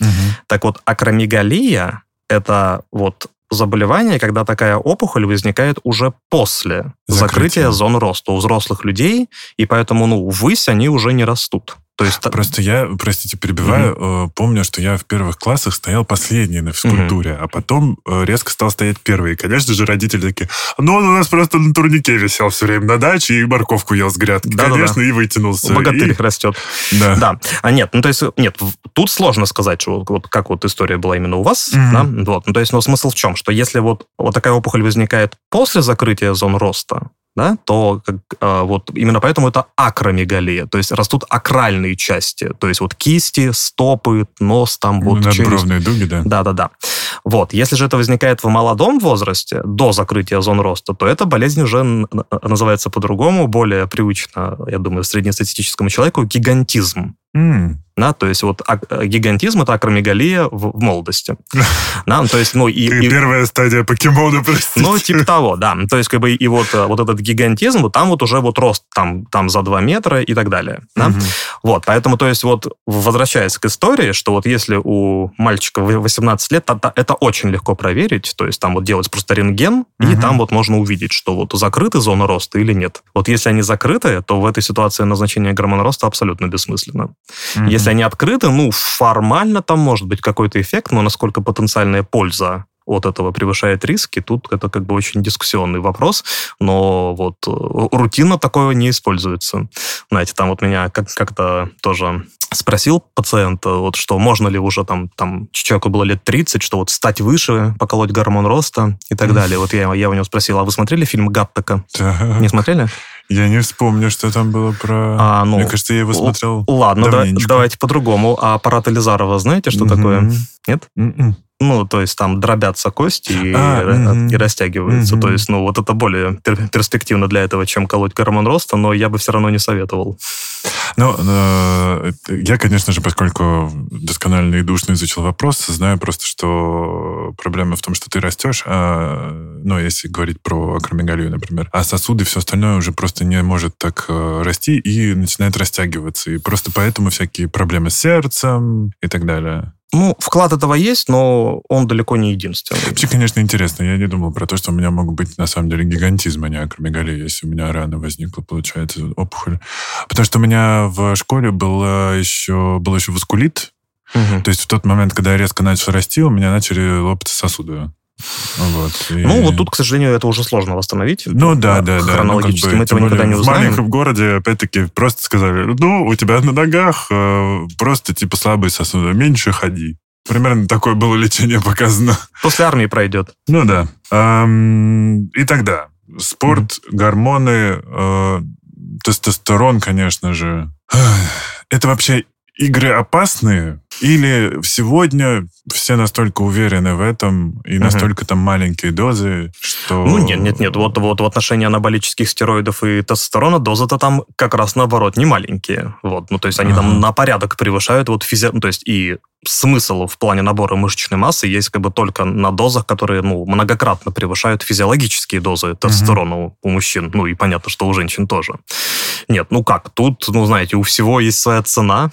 Speaker 1: Угу. Так вот, акромегалия – это вот заболевание, когда такая опухоль возникает уже после закрытия, закрытия зон роста у взрослых людей, и поэтому, ну, ввысь они уже не растут.
Speaker 2: То есть... Просто я, простите, перебиваю, mm-hmm. помню, что я в первых классах стоял последний на физкультуре, mm-hmm. а потом э, резко стал стоять первый. И, конечно же, родители такие, ну, он у нас просто на турнике висел все время на даче и морковку ел с грядки. Да, конечно, да, да. и вытянулся.
Speaker 1: Богатырь
Speaker 2: и...
Speaker 1: растет. Да. да. А нет, ну, то есть, нет, тут сложно сказать, что, вот, как вот история была именно у вас, mm-hmm. да, вот, ну, то есть, но смысл в чем? Что если вот, вот такая опухоль возникает после закрытия зон роста, да, то как, а, вот именно поэтому это акромегалия, то есть растут акральные части, то есть вот кисти, стопы, нос, там вот
Speaker 2: Надбровные дуги, да?
Speaker 1: Да-да-да. Вот, если же это возникает в молодом возрасте, до закрытия зон роста, то эта болезнь уже называется по-другому, более привычно, я думаю, среднестатистическому человеку, гигантизм. Mm. Да, то есть вот а, гигантизм это акромегалия в, в молодости. Да, то есть, ну, и,
Speaker 2: и, первая стадия покемона, простите.
Speaker 1: Ну, типа того, да. То есть, как бы, и вот, э, вот этот гигантизм, вот там вот уже вот рост там, там за 2 метра и так далее. Да? Угу. Вот, поэтому, то есть, вот, возвращаясь к истории, что вот если у мальчика 18 лет, то, это очень легко проверить, то есть там вот делать просто рентген, угу. и там вот можно увидеть, что вот закрыты зоны роста или нет. Вот если они закрыты, то в этой ситуации назначение гормона роста абсолютно бессмысленно. Mm-hmm. Если они открыты, ну, формально там может быть какой-то эффект, но насколько потенциальная польза от этого превышает риски, тут это как бы очень дискуссионный вопрос, но вот э, рутинно такое не используется. Знаете, там вот меня как- как-то тоже спросил пациент, вот что можно ли уже там, там человеку было лет 30, что вот стать выше, поколоть гормон роста и так далее. Вот я, я у него спросил, а вы смотрели фильм «Гаттека»? Не смотрели?
Speaker 2: Я не вспомню, что там было про... А, ну, Мне кажется, я его смотрел
Speaker 1: Ладно, да, давайте по-другому. А аппарат Элизарова знаете, что такое? Нет? Mm-mm. Ну, то есть там дробятся кости и, а, и, и растягиваются. Угу. То есть, ну, вот это более перспективно для этого, чем колоть гормон роста, но я бы все равно не советовал.
Speaker 2: Ну, э, я, конечно же, поскольку досконально и душно изучил вопрос, знаю просто, что проблема в том, что ты растешь, а, ну, если говорить про акромегалию, например, а сосуды, все остальное уже просто не может так э, расти и начинает растягиваться. И просто поэтому всякие проблемы с сердцем и так далее.
Speaker 1: Ну, вклад этого есть, но он далеко не единственный.
Speaker 2: Вообще, конечно, интересно. Я не думал про то, что у меня могут быть, на самом деле, гигантизм, а не акромегалия, если у меня рано возникла, получается, опухоль. Потому что у меня в школе было еще, был еще васкулит. Угу. То есть в тот момент, когда я резко начал расти, у меня начали лопаться сосуды.
Speaker 1: Вот, и... Ну, вот тут, к сожалению, это уже сложно восстановить.
Speaker 2: Ну, да, да, да.
Speaker 1: Хронологически ну, как бы, мы этого никогда не узнаем.
Speaker 2: В маленьком городе, опять-таки, просто сказали, ну, у тебя на ногах э, просто, типа, слабые сосуды, меньше ходи. Примерно такое было лечение показано.
Speaker 1: После армии пройдет.
Speaker 2: Ну, да. Эм, и тогда спорт, mm-hmm. гормоны, э, тестостерон, конечно же. Это вообще игры опасные? Или сегодня все настолько уверены в этом, и настолько там маленькие дозы, что...
Speaker 1: Ну, нет, нет, нет. Вот, вот в отношении анаболических стероидов и тестостерона дозы-то там как раз наоборот не маленькие. Вот, ну, то есть они ага. там на порядок превышают вот физи... Ну, то есть и смысл в плане набора мышечной массы есть как бы только на дозах, которые, ну, многократно превышают физиологические дозы тестостерона у мужчин. Ну, и понятно, что у женщин тоже. Нет, ну как, тут, ну, знаете, у всего есть своя цена.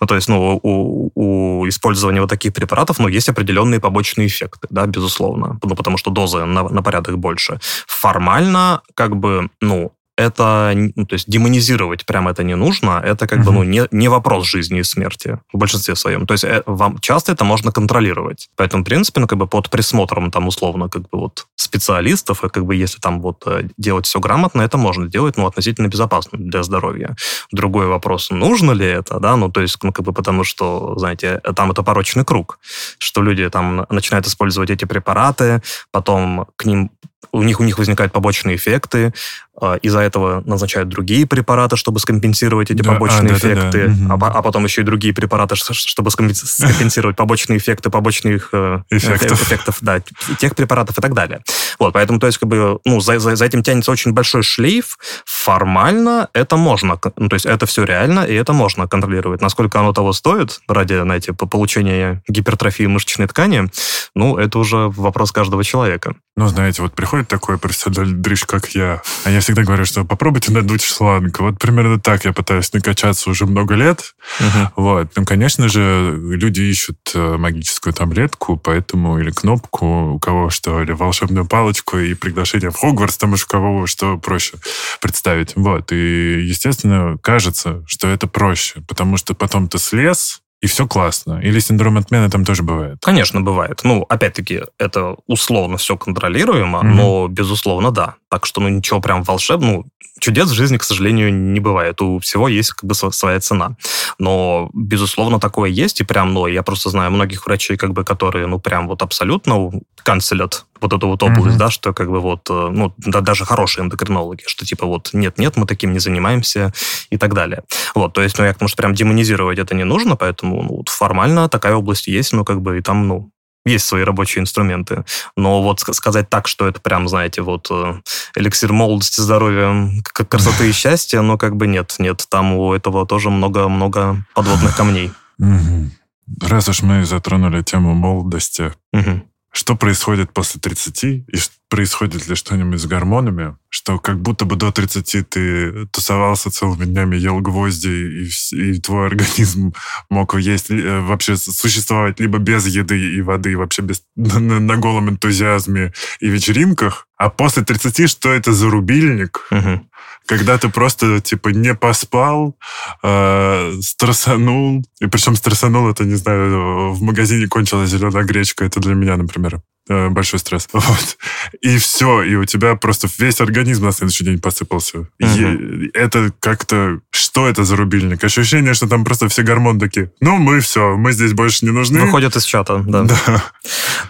Speaker 1: Ну, то есть, ну, у, у использования вот таких препаратов, ну, есть определенные побочные эффекты, да, безусловно. Ну, потому что дозы на, на порядок больше. Формально, как бы, ну, это, ну, то есть демонизировать прямо это не нужно, это как uh-huh. бы, ну, не, не вопрос жизни и смерти в большинстве своем. То есть э, вам часто это можно контролировать. Поэтому, в принципе, ну, как бы под присмотром там условно как бы вот специалистов, и как бы если там вот э, делать все грамотно, это можно делать, ну, относительно безопасно для здоровья. Другой вопрос, нужно ли это, да, ну, то есть, ну, как бы потому что, знаете, там это порочный круг, что люди там начинают использовать эти препараты, потом к ним у них, у них возникают побочные эффекты, а, из-за этого назначают другие препараты, чтобы скомпенсировать эти да, побочные а, эффекты, да, да. А, а потом еще и другие препараты, чтобы скомпенсировать побочные эффекты побочных э, эффектов. эффектов, да, тех препаратов и так далее. Вот, поэтому, то есть, как бы, ну, за, за, за этим тянется очень большой шлейф. Формально это можно, ну, то есть, это все реально, и это можно контролировать. Насколько оно того стоит ради, знаете, получения гипертрофии мышечной ткани, ну, это уже вопрос каждого человека.
Speaker 2: Ну, знаете, вот приходит такой профессиональный как я, а я всегда говорю, что попробуйте надуть шланг. Вот примерно так я пытаюсь накачаться уже много лет. Uh-huh. Вот. Ну, конечно же, люди ищут э, магическую таблетку, поэтому или кнопку, у кого что, или волшебную палочку и приглашение в Хогвартс, там уж у кого что проще представить. Вот. И, естественно, кажется, что это проще, потому что потом ты слез, и все классно. Или синдром отмены там тоже бывает?
Speaker 1: Конечно, бывает. Ну, опять-таки, это условно все контролируемо, mm-hmm. но, безусловно, да. Так что, ну, ничего прям волшебного, ну, чудес в жизни, к сожалению, не бывает. У всего есть как бы своя цена. Но, безусловно, такое есть, и прям, ну, я просто знаю многих врачей, как бы, которые, ну, прям вот абсолютно канцелят вот эту вот область, mm-hmm. да, что как бы вот, э, ну, да, даже хорошие эндокринологи, что типа вот нет-нет, мы таким не занимаемся и так далее. Вот, то есть, ну, я потому что прям демонизировать это не нужно, поэтому ну, вот формально такая область есть, ну, как бы и там, ну, есть свои рабочие инструменты. Но вот сказать так, что это прям, знаете, вот э, эликсир молодости, здоровья, красоты и счастья, но как бы нет, нет, там у этого тоже много-много подводных камней.
Speaker 2: Раз уж мы затронули тему молодости, что происходит после 30 и происходит ли что-нибудь с гормонами, что как будто бы до 30 ты тусовался целыми днями, ел гвозди, и, и твой организм мог есть, э, вообще существовать либо без еды и воды, вообще без, на, на голом энтузиазме и вечеринках, а после 30 что это за рубильник? Угу когда ты просто, типа, не поспал, э, стрессанул, и причем стрессанул, это, не знаю, в магазине кончилась зеленая гречка, это для меня, например. Э, большой стресс. Вот. И все, и у тебя просто весь организм на следующий день посыпался. Угу. И это как-то... Что это за рубильник? Ощущение, что там просто все гормоны такие, ну, мы все, мы здесь больше не нужны.
Speaker 1: Выходят из чата, да. да.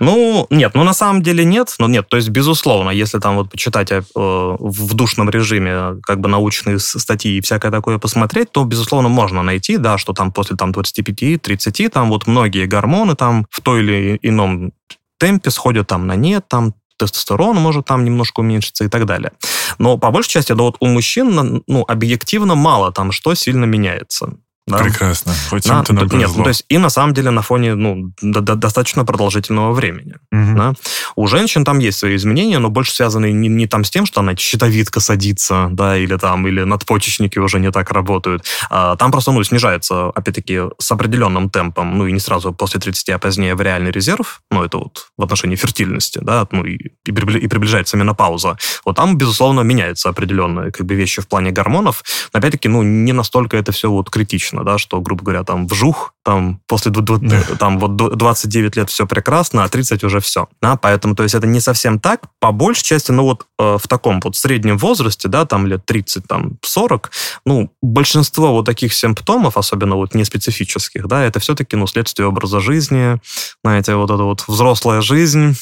Speaker 1: Ну, нет, ну, на самом деле нет. Ну, нет, то есть, безусловно, если там вот почитать э, в душном режиме как бы научные статьи и всякое такое посмотреть, то, безусловно, можно найти, да, что там после там 25-30 там вот многие гормоны там в той или ином темпе сходят там на нет, там тестостерон может там немножко уменьшиться и так далее. Но по большей части, да, вот у мужчин, ну, объективно мало там что сильно меняется.
Speaker 2: Да? Прекрасно.
Speaker 1: Хоть на, то Нет, ну, то есть и на самом деле на фоне ну, до, до, достаточно продолжительного времени. Угу. Да? У женщин там есть свои изменения, но больше связанные не, не там с тем, что она щитовидка садится, да, или там, или надпочечники уже не так работают. А, там просто, ну, снижается, опять-таки, с определенным темпом, ну, и не сразу после 30, а позднее в реальный резерв, ну, это вот в отношении фертильности, да, ну, и, и, и приближается менопауза. Вот там, безусловно, меняются определенные, как бы, вещи в плане гормонов, но, опять-таки, ну, не настолько это все вот критично конечно, да, что, грубо говоря, там вжух, там после там вот 29 лет все прекрасно, а 30 уже все. Да, поэтому, то есть это не совсем так. По большей части, ну вот э, в таком вот среднем возрасте, да, там лет 30, там 40, ну, большинство вот таких симптомов, особенно вот неспецифических, да, это все-таки, ну, следствие образа жизни, знаете, вот эта вот взрослая жизнь,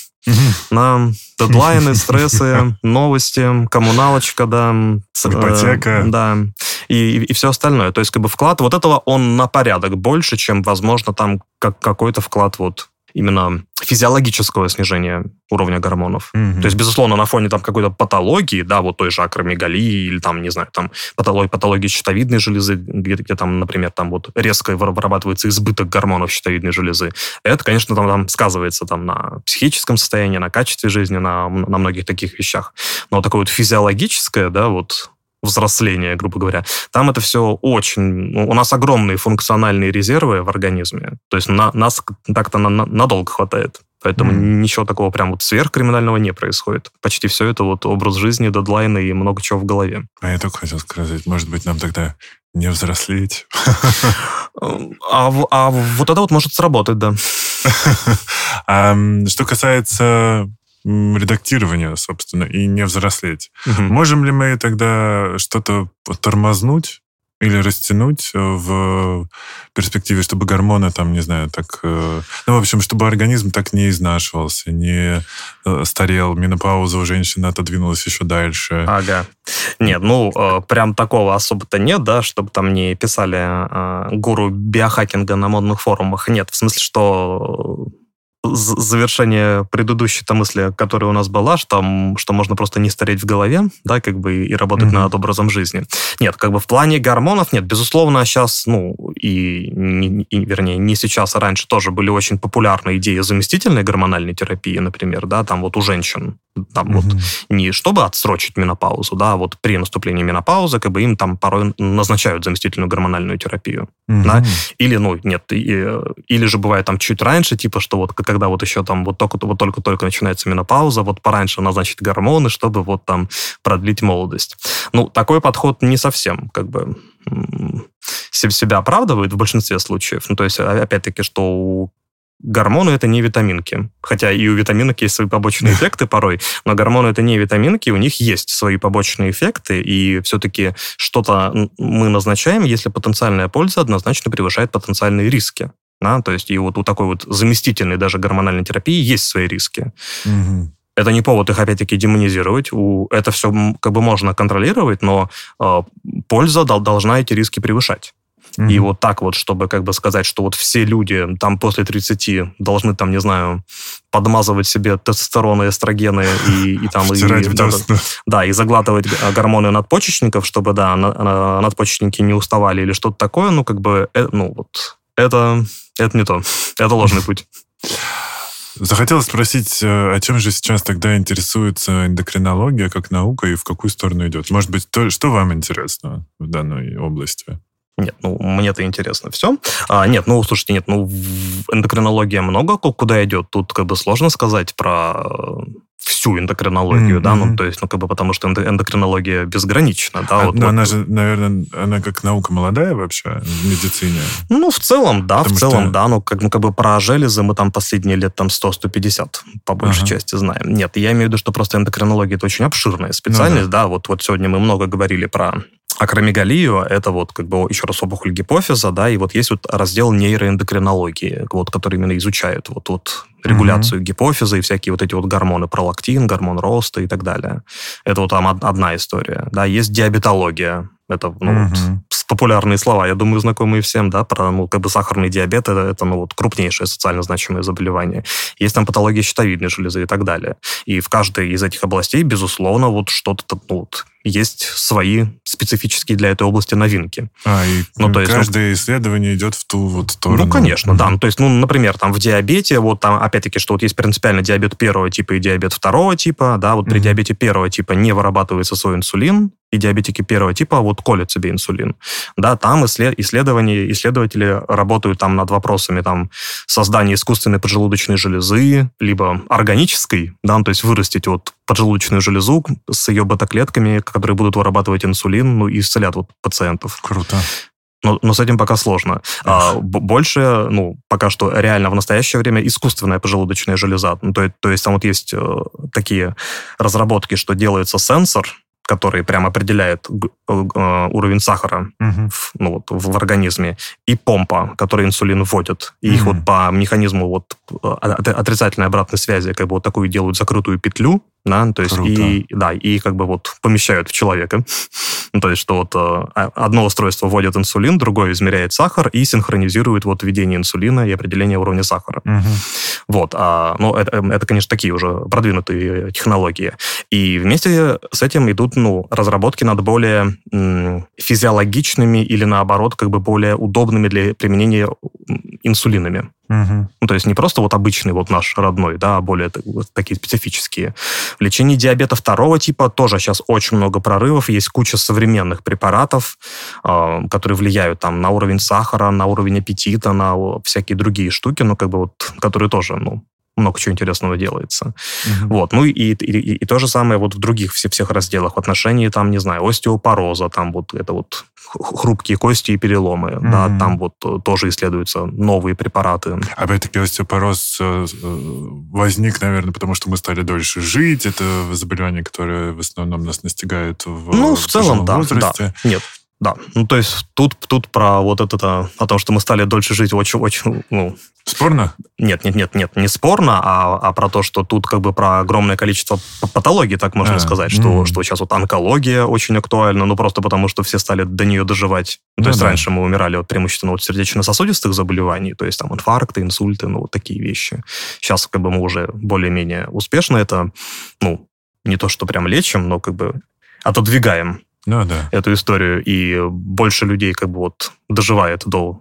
Speaker 1: на дедлайны, стрессы, новости, коммуналочка, да.
Speaker 2: Ипотека.
Speaker 1: Э, да. И, и, и все остальное. То есть, как бы вклад вот этого, он на порядок больше, чем, возможно, там как, какой-то вклад вот именно физиологического снижения уровня гормонов. Mm-hmm. То есть, безусловно, на фоне там какой-то патологии, да, вот той же акромегалии или там, не знаю, там патологии, патологии щитовидной железы, где, где там, например, там вот резко вырабатывается избыток гормонов щитовидной железы, это, конечно, там, там сказывается там на психическом состоянии, на качестве жизни, на, на многих таких вещах. Но такое вот физиологическое, да, вот взросления, грубо говоря. Там это все очень... Ну, у нас огромные функциональные резервы в организме. То есть на, нас так-то на, на, надолго хватает. Поэтому mm. ничего такого прям вот сверхкриминального не происходит. Почти все это вот образ жизни, дедлайны и много чего в голове.
Speaker 2: А я только хотел сказать, может быть, нам тогда не взрослеть.
Speaker 1: А, а вот это вот может сработать, да.
Speaker 2: Что касается редактирования, собственно, и не взрослеть. Угу. Можем ли мы тогда что-то тормознуть или растянуть в перспективе, чтобы гормоны там, не знаю, так... Э, ну, в общем, чтобы организм так не изнашивался, не э, старел, менопауза у женщины отодвинулась еще дальше.
Speaker 1: Ага. Нет, ну, э, прям такого особо-то нет, да, чтобы там не писали гуру биохакинга на модных форумах. Нет, в смысле, что завершение предыдущей-то мысли, которая у нас была, что, что можно просто не стареть в голове, да, как бы и работать mm-hmm. над образом жизни. Нет, как бы в плане гормонов нет. Безусловно, сейчас, ну, и, и, вернее, не сейчас, а раньше тоже были очень популярны идеи заместительной гормональной терапии, например, да, там вот у женщин, там mm-hmm. вот не чтобы отсрочить менопаузу, да, а вот при наступлении менопаузы, как бы им там порой назначают заместительную гормональную терапию, mm-hmm. да, или, ну, нет, и, или же бывает там чуть раньше, типа, что вот как когда вот еще там вот только вот только-только начинается менопауза, вот пораньше назначить гормоны, чтобы вот там продлить молодость. Ну, такой подход не совсем как бы себя оправдывает в большинстве случаев. Ну, то есть, опять-таки, что у Гормоны это не витаминки. Хотя и у витаминок есть свои побочные эффекты порой, но гормоны это не витаминки, у них есть свои побочные эффекты, и все-таки что-то мы назначаем, если потенциальная польза однозначно превышает потенциальные риски. Да? То есть и вот у такой вот заместительной даже гормональной терапии есть свои риски. Угу. Это не повод их опять-таки демонизировать. У, это все как бы можно контролировать, но э, польза дол, должна эти риски превышать. Mm-hmm. И вот так вот, чтобы как бы сказать, что вот все люди там после 30 должны там, не знаю, подмазывать себе тестостероны, эстрогены и, и там... и, да, да, и заглатывать гормоны надпочечников, чтобы, да, надпочечники не уставали или что-то такое, ну, как бы, э, ну, вот, это это не то. Это ложный путь.
Speaker 2: Захотелось спросить, э, о чем же сейчас тогда интересуется эндокринология как наука и в какую сторону идет? Может быть, то, что вам интересно в данной области?
Speaker 1: Нет, ну, мне-то интересно все. А, нет, ну, слушайте, нет, ну, эндокринология много куда идет. Тут как бы сложно сказать про всю эндокринологию, mm-hmm. да, ну, то есть, ну, как бы потому что эндокринология безгранична, да.
Speaker 2: А,
Speaker 1: вот,
Speaker 2: но
Speaker 1: вот.
Speaker 2: она же, наверное, она как наука молодая вообще в медицине?
Speaker 1: Ну, в целом, да, потому в целом, что... да, ну, как, ну, как бы про железы мы там последние лет там 100-150 по большей ага. части знаем. Нет, я имею в виду, что просто эндокринология это очень обширная специальность, ну, да. да, вот, вот сегодня мы много говорили про акромегалию, это вот как бы еще раз опухоль гипофиза, да, и вот есть вот раздел нейроэндокринологии, вот, который именно изучает вот, вот регуляцию mm-hmm. гипофиза и всякие вот эти вот гормоны, пролактин, гормон роста и так далее. Это вот там одна история. Да, есть диабетология, это ну, mm-hmm. вот, популярные слова, я думаю, знакомые всем, да, про ну, как бы сахарный диабет, это, это ну, вот, крупнейшее социально значимое заболевание. Есть там патология щитовидной железы и так далее. И в каждой из этих областей, безусловно, вот что-то ну, вот, есть свои специфические для этой области новинки.
Speaker 2: А, и ну, то есть, каждое ну, исследование идет в ту вот сторону.
Speaker 1: Ну, конечно, mm-hmm. да. Ну, то есть, ну, например, там в диабете, вот там, опять-таки, что вот есть принципиально диабет первого типа и диабет второго типа, да, вот mm-hmm. при диабете первого типа не вырабатывается свой инсулин, и диабетики первого типа вот колят себе инсулин. Да, там исследования, исследователи работают там над вопросами там создания искусственной поджелудочной железы, либо органической, да, то есть вырастить вот поджелудочную железу с ее бета-клетками, которые будут вырабатывать инсулин, ну, и исцелят вот пациентов.
Speaker 2: Круто.
Speaker 1: Но, но с этим пока сложно. А, больше, ну, пока что реально в настоящее время искусственная поджелудочная железа. Ну, то, то есть там вот есть э, такие разработки, что делается сенсор, который прямо определяет э, э, уровень сахара угу. в, ну, вот, в организме, и помпа, которая инсулин вводит. И угу. их вот по механизму вот отрицательной обратной связи как бы вот такую делают закрытую петлю, да, то есть Круто. и да, и как бы вот помещают в человека. ну, то есть что вот э, одно устройство вводит инсулин, другое измеряет сахар и синхронизирует вот введение инсулина и определение уровня сахара. Угу. Вот, а, ну это, эм, это, конечно, такие уже продвинутые технологии. И вместе с этим идут ну разработки над более м, физиологичными или наоборот как бы более удобными для применения инсулинами. Угу. Ну, то есть не просто вот обычный вот наш родной, да, а более такие специфические. В лечении диабета второго типа тоже сейчас очень много прорывов. Есть куча современных препаратов, э, которые влияют там на уровень сахара, на уровень аппетита, на всякие другие штуки, но как бы вот, которые тоже, ну, много чего интересного делается. Угу. Вот. Ну и, и, и, и то же самое вот в других все, всех разделах в отношении, там, не знаю, остеопороза, там вот это вот хрупкие кости и переломы, mm да, там вот тоже исследуются новые препараты.
Speaker 2: Опять-таки остеопороз э, э, возник, наверное, потому что мы стали дольше жить, это заболевание, которое в основном нас настигает в
Speaker 1: Ну, в целом, да, возрасте. да. Нет, да, ну то есть тут, тут про вот это, о том, что мы стали дольше жить очень-очень, ну...
Speaker 2: Спорно?
Speaker 1: Нет, нет, нет, нет, не спорно, а, а про то, что тут как бы про огромное количество патологий, так можно а, сказать, что, что сейчас вот онкология очень актуальна, ну просто потому, что все стали до нее доживать. Ну, то есть да. раньше мы умирали вот преимущественно от сердечно-сосудистых заболеваний, то есть там инфаркты, инсульты, ну вот такие вещи. Сейчас как бы мы уже более-менее успешно это, ну, не то, что прям лечим, но как бы отодвигаем
Speaker 2: ну, да.
Speaker 1: эту историю, и больше людей как бы вот доживает до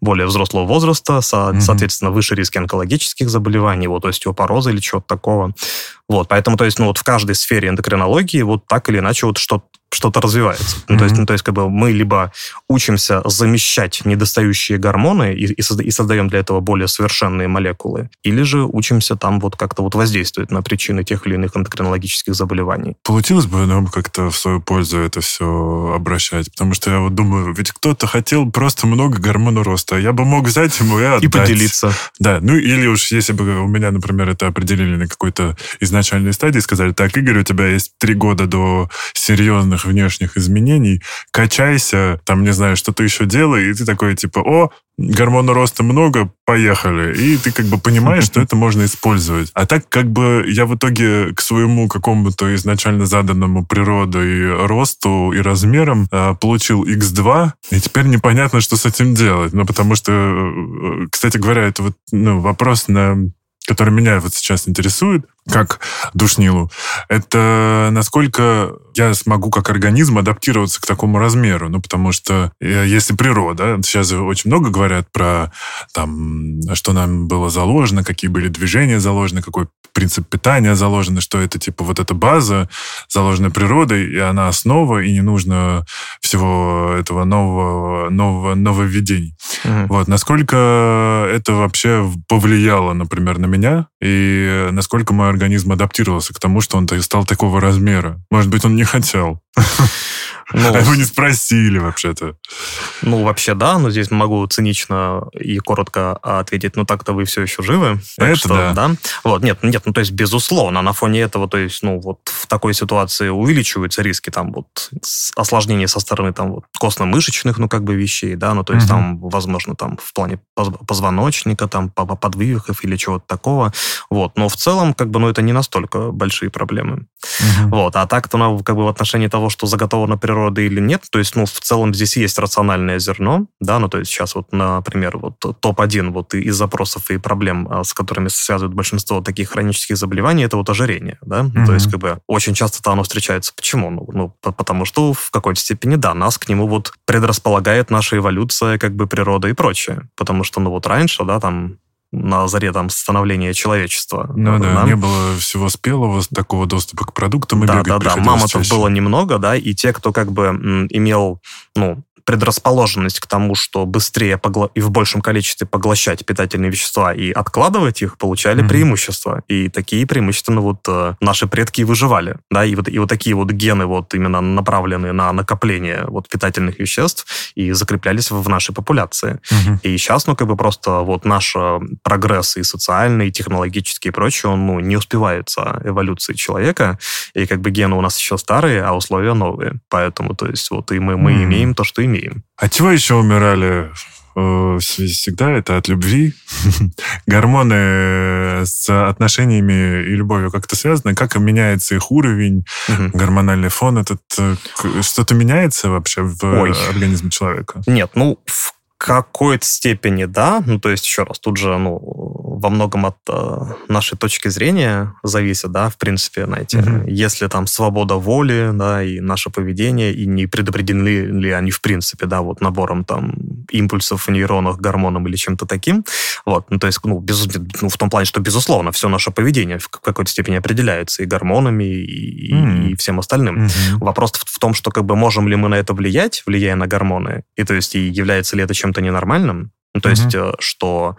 Speaker 1: более взрослого возраста, со, mm-hmm. соответственно, выше риски онкологических заболеваний, вот остеопороза или чего-то такого. Вот, поэтому, то есть, ну, вот в каждой сфере эндокринологии вот так или иначе вот что-то что-то развивается. Mm-hmm. Ну, то есть, ну, то есть, как бы мы либо учимся замещать недостающие гормоны и, и, созда- и создаем для этого более совершенные молекулы, или же учимся там вот как-то вот воздействовать на причины тех или иных эндокринологических заболеваний.
Speaker 2: Получилось бы нам как-то в свою пользу это все обращать? Потому что я вот думаю, ведь кто-то хотел просто много гормонов роста. Я бы мог взять ему и отдать.
Speaker 1: И поделиться.
Speaker 2: Да, ну или уж если бы у меня, например, это определили на какой-то изначальной стадии, сказали, так, Игорь, у тебя есть три года до серьезных серьезных внешних изменений, качайся, там, не знаю, что-то еще делай, и ты такой, типа, о, гормона роста много, поехали. И ты как бы понимаешь, что это можно использовать. А так как бы я в итоге к своему какому-то изначально заданному природой росту и размерам э, получил X2, и теперь непонятно, что с этим делать. Ну, потому что, э, кстати говоря, это вот ну, вопрос на который меня вот сейчас интересует, как душнилу, это насколько я смогу как организм адаптироваться к такому размеру. Ну, потому что э, если природа, сейчас очень много говорят про там, что нам было заложено, какие были движения заложены, какой принцип питания заложен, что это типа вот эта база заложена природой, и она основа, и не нужно всего этого нового, нового нововведений. Mm-hmm. Вот. Насколько это вообще повлияло, например, на меня, и насколько мое организм адаптировался к тому, что он стал такого размера. Может быть, он не хотел. Ну, а его не спросили вообще-то.
Speaker 1: Ну, вообще, да, но здесь могу цинично и коротко ответить, ну, так-то вы все еще живы.
Speaker 2: Это что, да. да.
Speaker 1: Вот, нет, нет, ну, то есть, безусловно, на фоне этого, то есть, ну, вот в такой ситуации увеличиваются риски там вот осложнений со стороны там вот костно-мышечных, ну, как бы вещей, да, ну, то есть, угу. там, возможно, там в плане позвоночника, там, подвывихов или чего-то такого, вот, но в целом, как бы, ну, это не настолько большие проблемы. Угу. Вот, а так-то, ну, как бы в отношении того, что заготовлено природы или нет, то есть, ну, в целом здесь есть рациональное зерно, да, ну, то есть сейчас вот, например, вот топ-1 вот из запросов и проблем, а, с которыми связывают большинство таких хронических заболеваний, это вот ожирение, да, mm-hmm. то есть как бы очень часто-то оно встречается. Почему? Ну, ну, потому что в какой-то степени, да, нас к нему вот предрасполагает наша эволюция, как бы природа и прочее, потому что, ну, вот раньше, да, там на заре там становления человечества.
Speaker 2: Ну да, да, не было всего спелого, такого доступа к продуктам, и
Speaker 1: да,
Speaker 2: бегать
Speaker 1: да, да, мамонтов было немного, да, и те, кто как бы имел, ну, предрасположенность к тому, что быстрее погла- и в большем количестве поглощать питательные вещества и откладывать их, получали mm-hmm. преимущества. И такие преимущественно вот э, наши предки выживали. Да, и вот, и вот такие вот гены вот именно направленные на накопление вот питательных веществ и закреплялись в нашей популяции. Mm-hmm. И сейчас, ну, как бы просто вот наш э, прогресс и социальный, и технологический и прочее, он, ну, не успевает за эволюцией человека, и как бы гены у нас еще старые, а условия новые. Поэтому, то есть, вот и мы, мы mm-hmm. имеем то, что имеем имеем.
Speaker 2: А чего еще умирали э, всегда это от любви. Гормоны с отношениями и любовью как-то связаны. Как меняется их уровень, угу. гормональный фон этот. Э, что-то меняется вообще в Ой. организме человека?
Speaker 1: Нет, ну, в какой-то степени, да. Ну, то есть, еще раз, тут же, ну, во многом от э, нашей точки зрения зависит, да, в принципе, знаете, mm-hmm. если там свобода воли, да, и наше поведение, и не предопределены ли они, в принципе, да, вот набором там импульсов в нейронах, гормоном или чем-то таким, вот, ну, то есть, ну, без, ну, в том плане, что, безусловно, все наше поведение в какой-то степени определяется и гормонами, и, mm-hmm. и всем остальным. Mm-hmm. Вопрос в, в том, что, как бы, можем ли мы на это влиять, влияя на гормоны, и, то есть, и является ли это чем-то ненормальным, ну, то mm-hmm. есть, э, что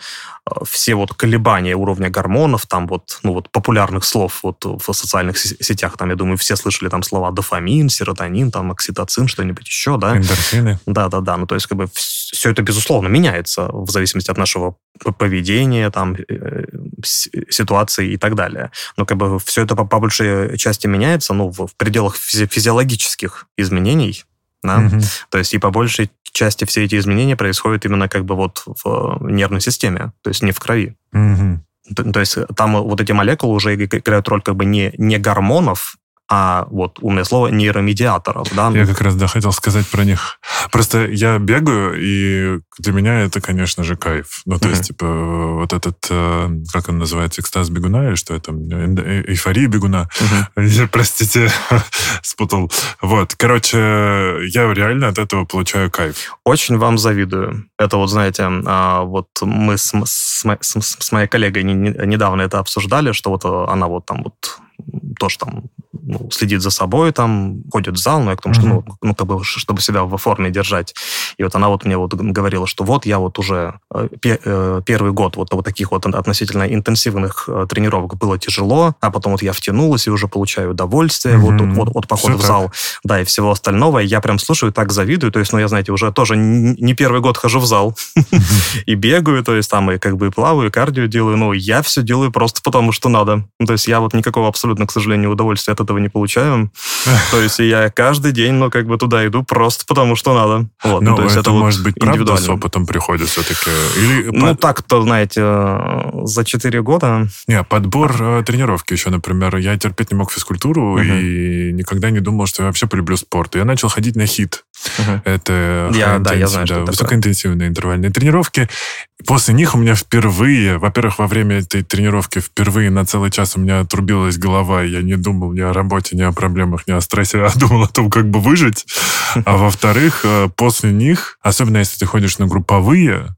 Speaker 1: э, все вот колебания уровня гормонов, там вот, ну, вот популярных слов вот в социальных сетях, там, я думаю, все слышали там слова дофамин, серотонин, там, окситоцин, что-нибудь еще, да?
Speaker 2: Эндорфины.
Speaker 1: Да-да-да, ну, то есть, как бы все это, безусловно, меняется в зависимости от нашего поведения, там, э, ситуации и так далее. Но, как бы, все это по, по большей части меняется, ну, в, пределах физи- физиологических изменений, да? Угу. То есть и по большей части все эти изменения происходят именно как бы вот в нервной системе, то есть не в крови. Угу. То, то есть там вот эти молекулы уже играют роль как бы не, не гормонов, а вот умное слово нейромедиаторов. Да?
Speaker 2: Я как раз, да, хотел сказать про них. Просто я бегаю, и для меня это, конечно же, кайф. Ну, то mm-hmm. есть, типа, вот этот, э, как он называется, экстаз бегуна, или что это? Э, эйфория бегуна. Mm-hmm. Простите, спутал. Вот, короче, я реально от этого получаю кайф.
Speaker 1: Очень вам завидую. Это вот, знаете, а, вот мы с, с, с, с моей коллегой недавно это обсуждали, что вот она вот там вот тоже там ну, следит за собой, там, ходит в зал, но я к тому, что, ну, ну, как бы, чтобы себя в форме держать. И вот она вот мне вот говорила, что вот я вот уже э, э, первый год вот, вот таких вот относительно интенсивных э, тренировок было тяжело, а потом вот я втянулась и уже получаю удовольствие mm-hmm. вот, вот, вот похода в зал, да, и всего остального. И я прям слушаю, так завидую. То есть, ну, я, знаете, уже тоже не первый год хожу в зал и бегаю, то есть там и как бы плаваю, и кардио делаю, но я все делаю просто потому, что надо. То есть я вот никакого абсолютно, к сожалению, удовольствия от этого не получаю. То есть я каждый день, ну, как бы туда иду просто потому, что надо.
Speaker 2: Вот, ну, то есть это, это может вот быть правда с опытом приходит все-таки? Или
Speaker 1: ну, так-то, знаете, за 4 года...
Speaker 2: Не, подбор э, тренировки еще, например. Я терпеть не мог физкультуру uh-huh. и никогда не думал, что я вообще полюблю спорт. Я начал ходить на хит. Uh-huh. Это я, да, я знаю, да, высокоинтенсивные интервальные тренировки. После них у меня впервые, во-первых, во время этой тренировки впервые на целый час у меня отрубилась голова, я не думал ни о работе, ни о проблемах, ни о стрессе, а думал о том, как бы выжить. А во-вторых, э, после них, особенно если ты ходишь на групповые,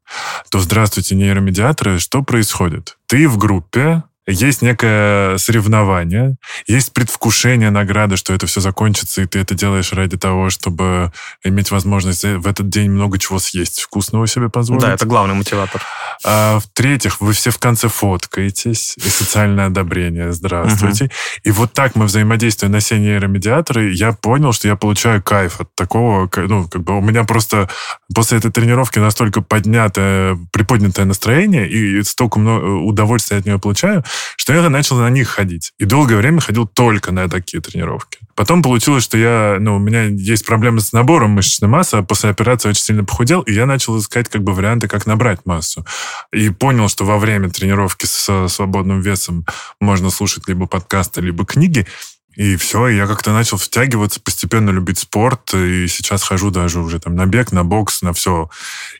Speaker 2: то здравствуйте, нейромедиаторы, что происходит? Ты в группе, есть некое соревнование, есть предвкушение награды, что это все закончится, и ты это делаешь ради того, чтобы иметь возможность в этот день много чего съесть, вкусного себе позволить.
Speaker 1: Да, это главный мотиватор.
Speaker 2: А, в-третьих, вы все в конце фоткаетесь, и социальное одобрение, здравствуйте. Угу. И вот так мы взаимодействуем на все нейромедиаторы, я понял, что я получаю кайф от такого, ну, как бы у меня просто после этой тренировки настолько поднятое, приподнятое настроение, и столько много удовольствия от нее получаю, что я начал на них ходить. И долгое время ходил только на такие тренировки. Потом получилось, что я, ну, у меня есть проблемы с набором мышечной массы, а после операции очень сильно похудел, и я начал искать как бы варианты, как набрать массу. И понял, что во время тренировки с свободным весом можно слушать либо подкасты, либо книги, и все, я как-то начал втягиваться, постепенно любить спорт, и сейчас хожу даже уже там на бег, на бокс, на все.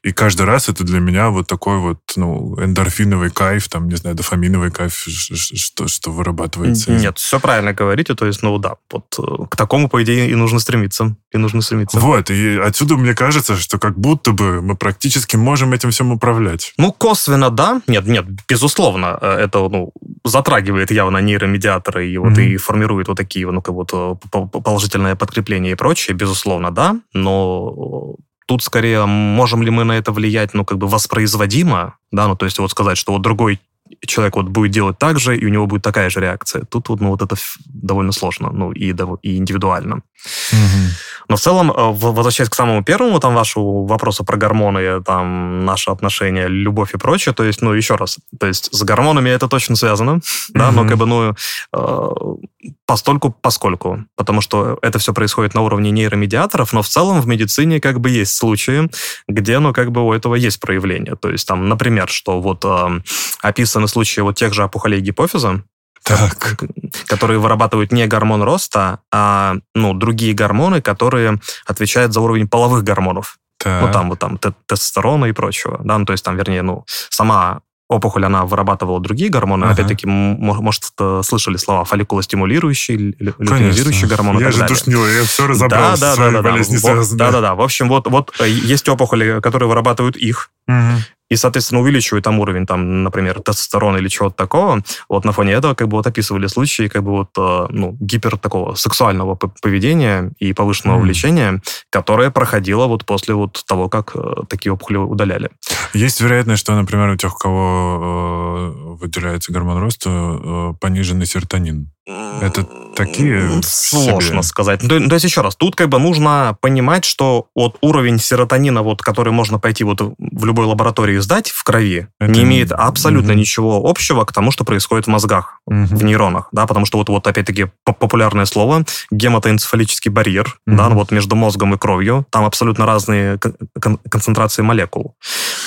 Speaker 2: И каждый раз это для меня вот такой вот, ну, эндорфиновый кайф, там, не знаю, дофаминовый кайф, что, что вырабатывается.
Speaker 1: Нет, все правильно говорите, то есть, ну да, вот э, к такому, по идее, и нужно стремиться, и нужно стремиться.
Speaker 2: Вот, и отсюда мне кажется, что как будто бы мы практически можем этим всем управлять.
Speaker 1: Ну, косвенно, да. Нет, нет, безусловно, э, это, ну, затрагивает явно нейромедиаторы и вот mm-hmm. и формирует вот такие, ну, как э, положительное подкрепление и прочее, безусловно, да, но тут скорее можем ли мы на это влиять, ну, как бы воспроизводимо, да, ну, то есть вот сказать, что вот другой человек вот будет делать так же, и у него будет такая же реакция. Тут вот, ну, вот это довольно сложно, ну, и, и индивидуально. Угу. Но в целом, э, возвращаясь к самому первому там вашему вопросу про гормоны, там, наши отношения, любовь и прочее, то есть, ну, еще раз, то есть с гормонами это точно связано, да, но как бы, ну, э, постольку, поскольку, потому что это все происходит на уровне нейромедиаторов, но в целом в медицине как бы есть случаи, где, ну, как бы у этого есть проявление. То есть там, например, что вот э, описаны случаи вот тех же опухолей гипофиза,
Speaker 2: так.
Speaker 1: которые вырабатывают не гормон роста, а ну, другие гормоны, которые отвечают за уровень половых гормонов. Так. Ну, там вот там тестостерона и прочего. Да, ну, то есть там, вернее, ну, сама опухоль, она вырабатывала другие гормоны. Ага. Опять-таки, может, слышали слова фолликулостимулирующий, лютинизирующий гормон
Speaker 2: Я же душнил, я все разобрал. Да, да, да, да,
Speaker 1: да. да, да, да. В общем, вот, вот э, есть опухоли, которые вырабатывают их. Угу и, соответственно, увеличивают там уровень, там, например, тестостерона или чего-то такого, вот на фоне этого как бы вот описывали случаи как бы вот, э, ну, гипер такого сексуального поведения и повышенного mm. влечения, которое проходило вот после вот того, как э, такие опухоли удаляли.
Speaker 2: Есть вероятность, что, например, у тех, у кого э, выделяется гормон роста, пониженный серотонин. Это такие...
Speaker 1: Сложно себе. сказать. Ну, то, то есть, еще раз, тут как бы нужно понимать, что вот уровень серотонина, вот, который можно пойти вот в любой лаборатории сдать в крови, Это... не имеет абсолютно угу. ничего общего к тому, что происходит в мозгах, угу. в нейронах, да, потому что вот, вот опять-таки популярное слово гематоэнцефалический барьер, угу. да, вот между мозгом и кровью, там абсолютно разные кон- концентрации молекул.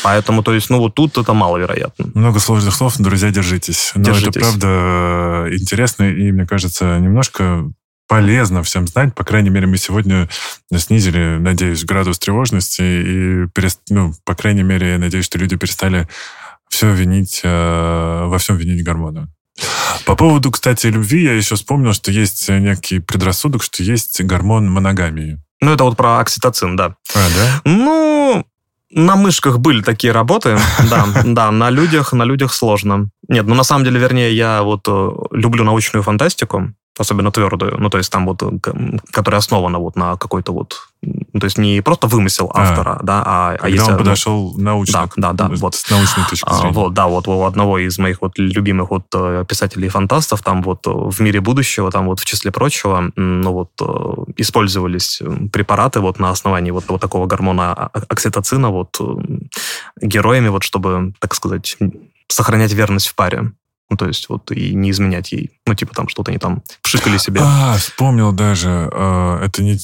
Speaker 1: Поэтому, то есть, ну вот тут это маловероятно.
Speaker 2: Много сложных слов, друзья, держитесь. Но держитесь. это правда э, интересно и мне кажется, немножко полезно всем знать. По крайней мере, мы сегодня снизили, надеюсь, градус тревожности. И, перест... ну, по крайней мере, я надеюсь, что люди перестали все винить, э, во всем винить гормоны. По поводу, кстати, любви, я еще вспомнил, что есть некий предрассудок, что есть гормон моногамии.
Speaker 1: Ну, это вот про окситоцин, да.
Speaker 2: А, да?
Speaker 1: Ну, на мышках были такие работы, да, да, на людях, на людях сложно. Нет, ну на самом деле, вернее, я вот э, люблю научную фантастику, особенно твердую, ну, то есть там вот, которая основана вот на какой-то вот, ну, то есть не просто вымысел а. автора, а, да, а,
Speaker 2: а если... он ну, подошел научно,
Speaker 1: да, да, да, вот.
Speaker 2: с научной точки а, зрения.
Speaker 1: А, вот, да, вот у одного из моих вот любимых вот э, писателей-фантастов, там вот э, в мире будущего, там вот в числе прочего, ну, вот использовались препараты вот на основании вот, вот такого гормона окситоцина вот героями, вот чтобы, так сказать, сохранять верность в паре. Ну, то есть вот и не изменять ей. Ну, типа там что-то они там пшикали себе.
Speaker 2: А, вспомнил даже. Э, это не,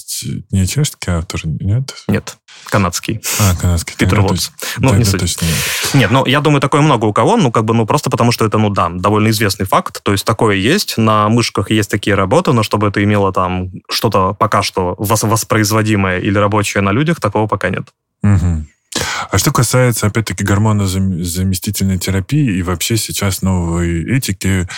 Speaker 2: не чешский автор, нет?
Speaker 1: Нет, канадский.
Speaker 2: А, канадский.
Speaker 1: Питер Вотс. Ну, не
Speaker 2: суть. Точно.
Speaker 1: Нет, ну, я думаю, такое много у кого, ну, как бы, ну, просто потому что это, ну, да, довольно известный факт. То есть такое есть. На мышках есть такие работы, но чтобы это имело там что-то пока что воспроизводимое или рабочее на людях, такого пока нет.
Speaker 2: Угу. А что касается, опять-таки, гормонозаместительной терапии и вообще сейчас новой этики,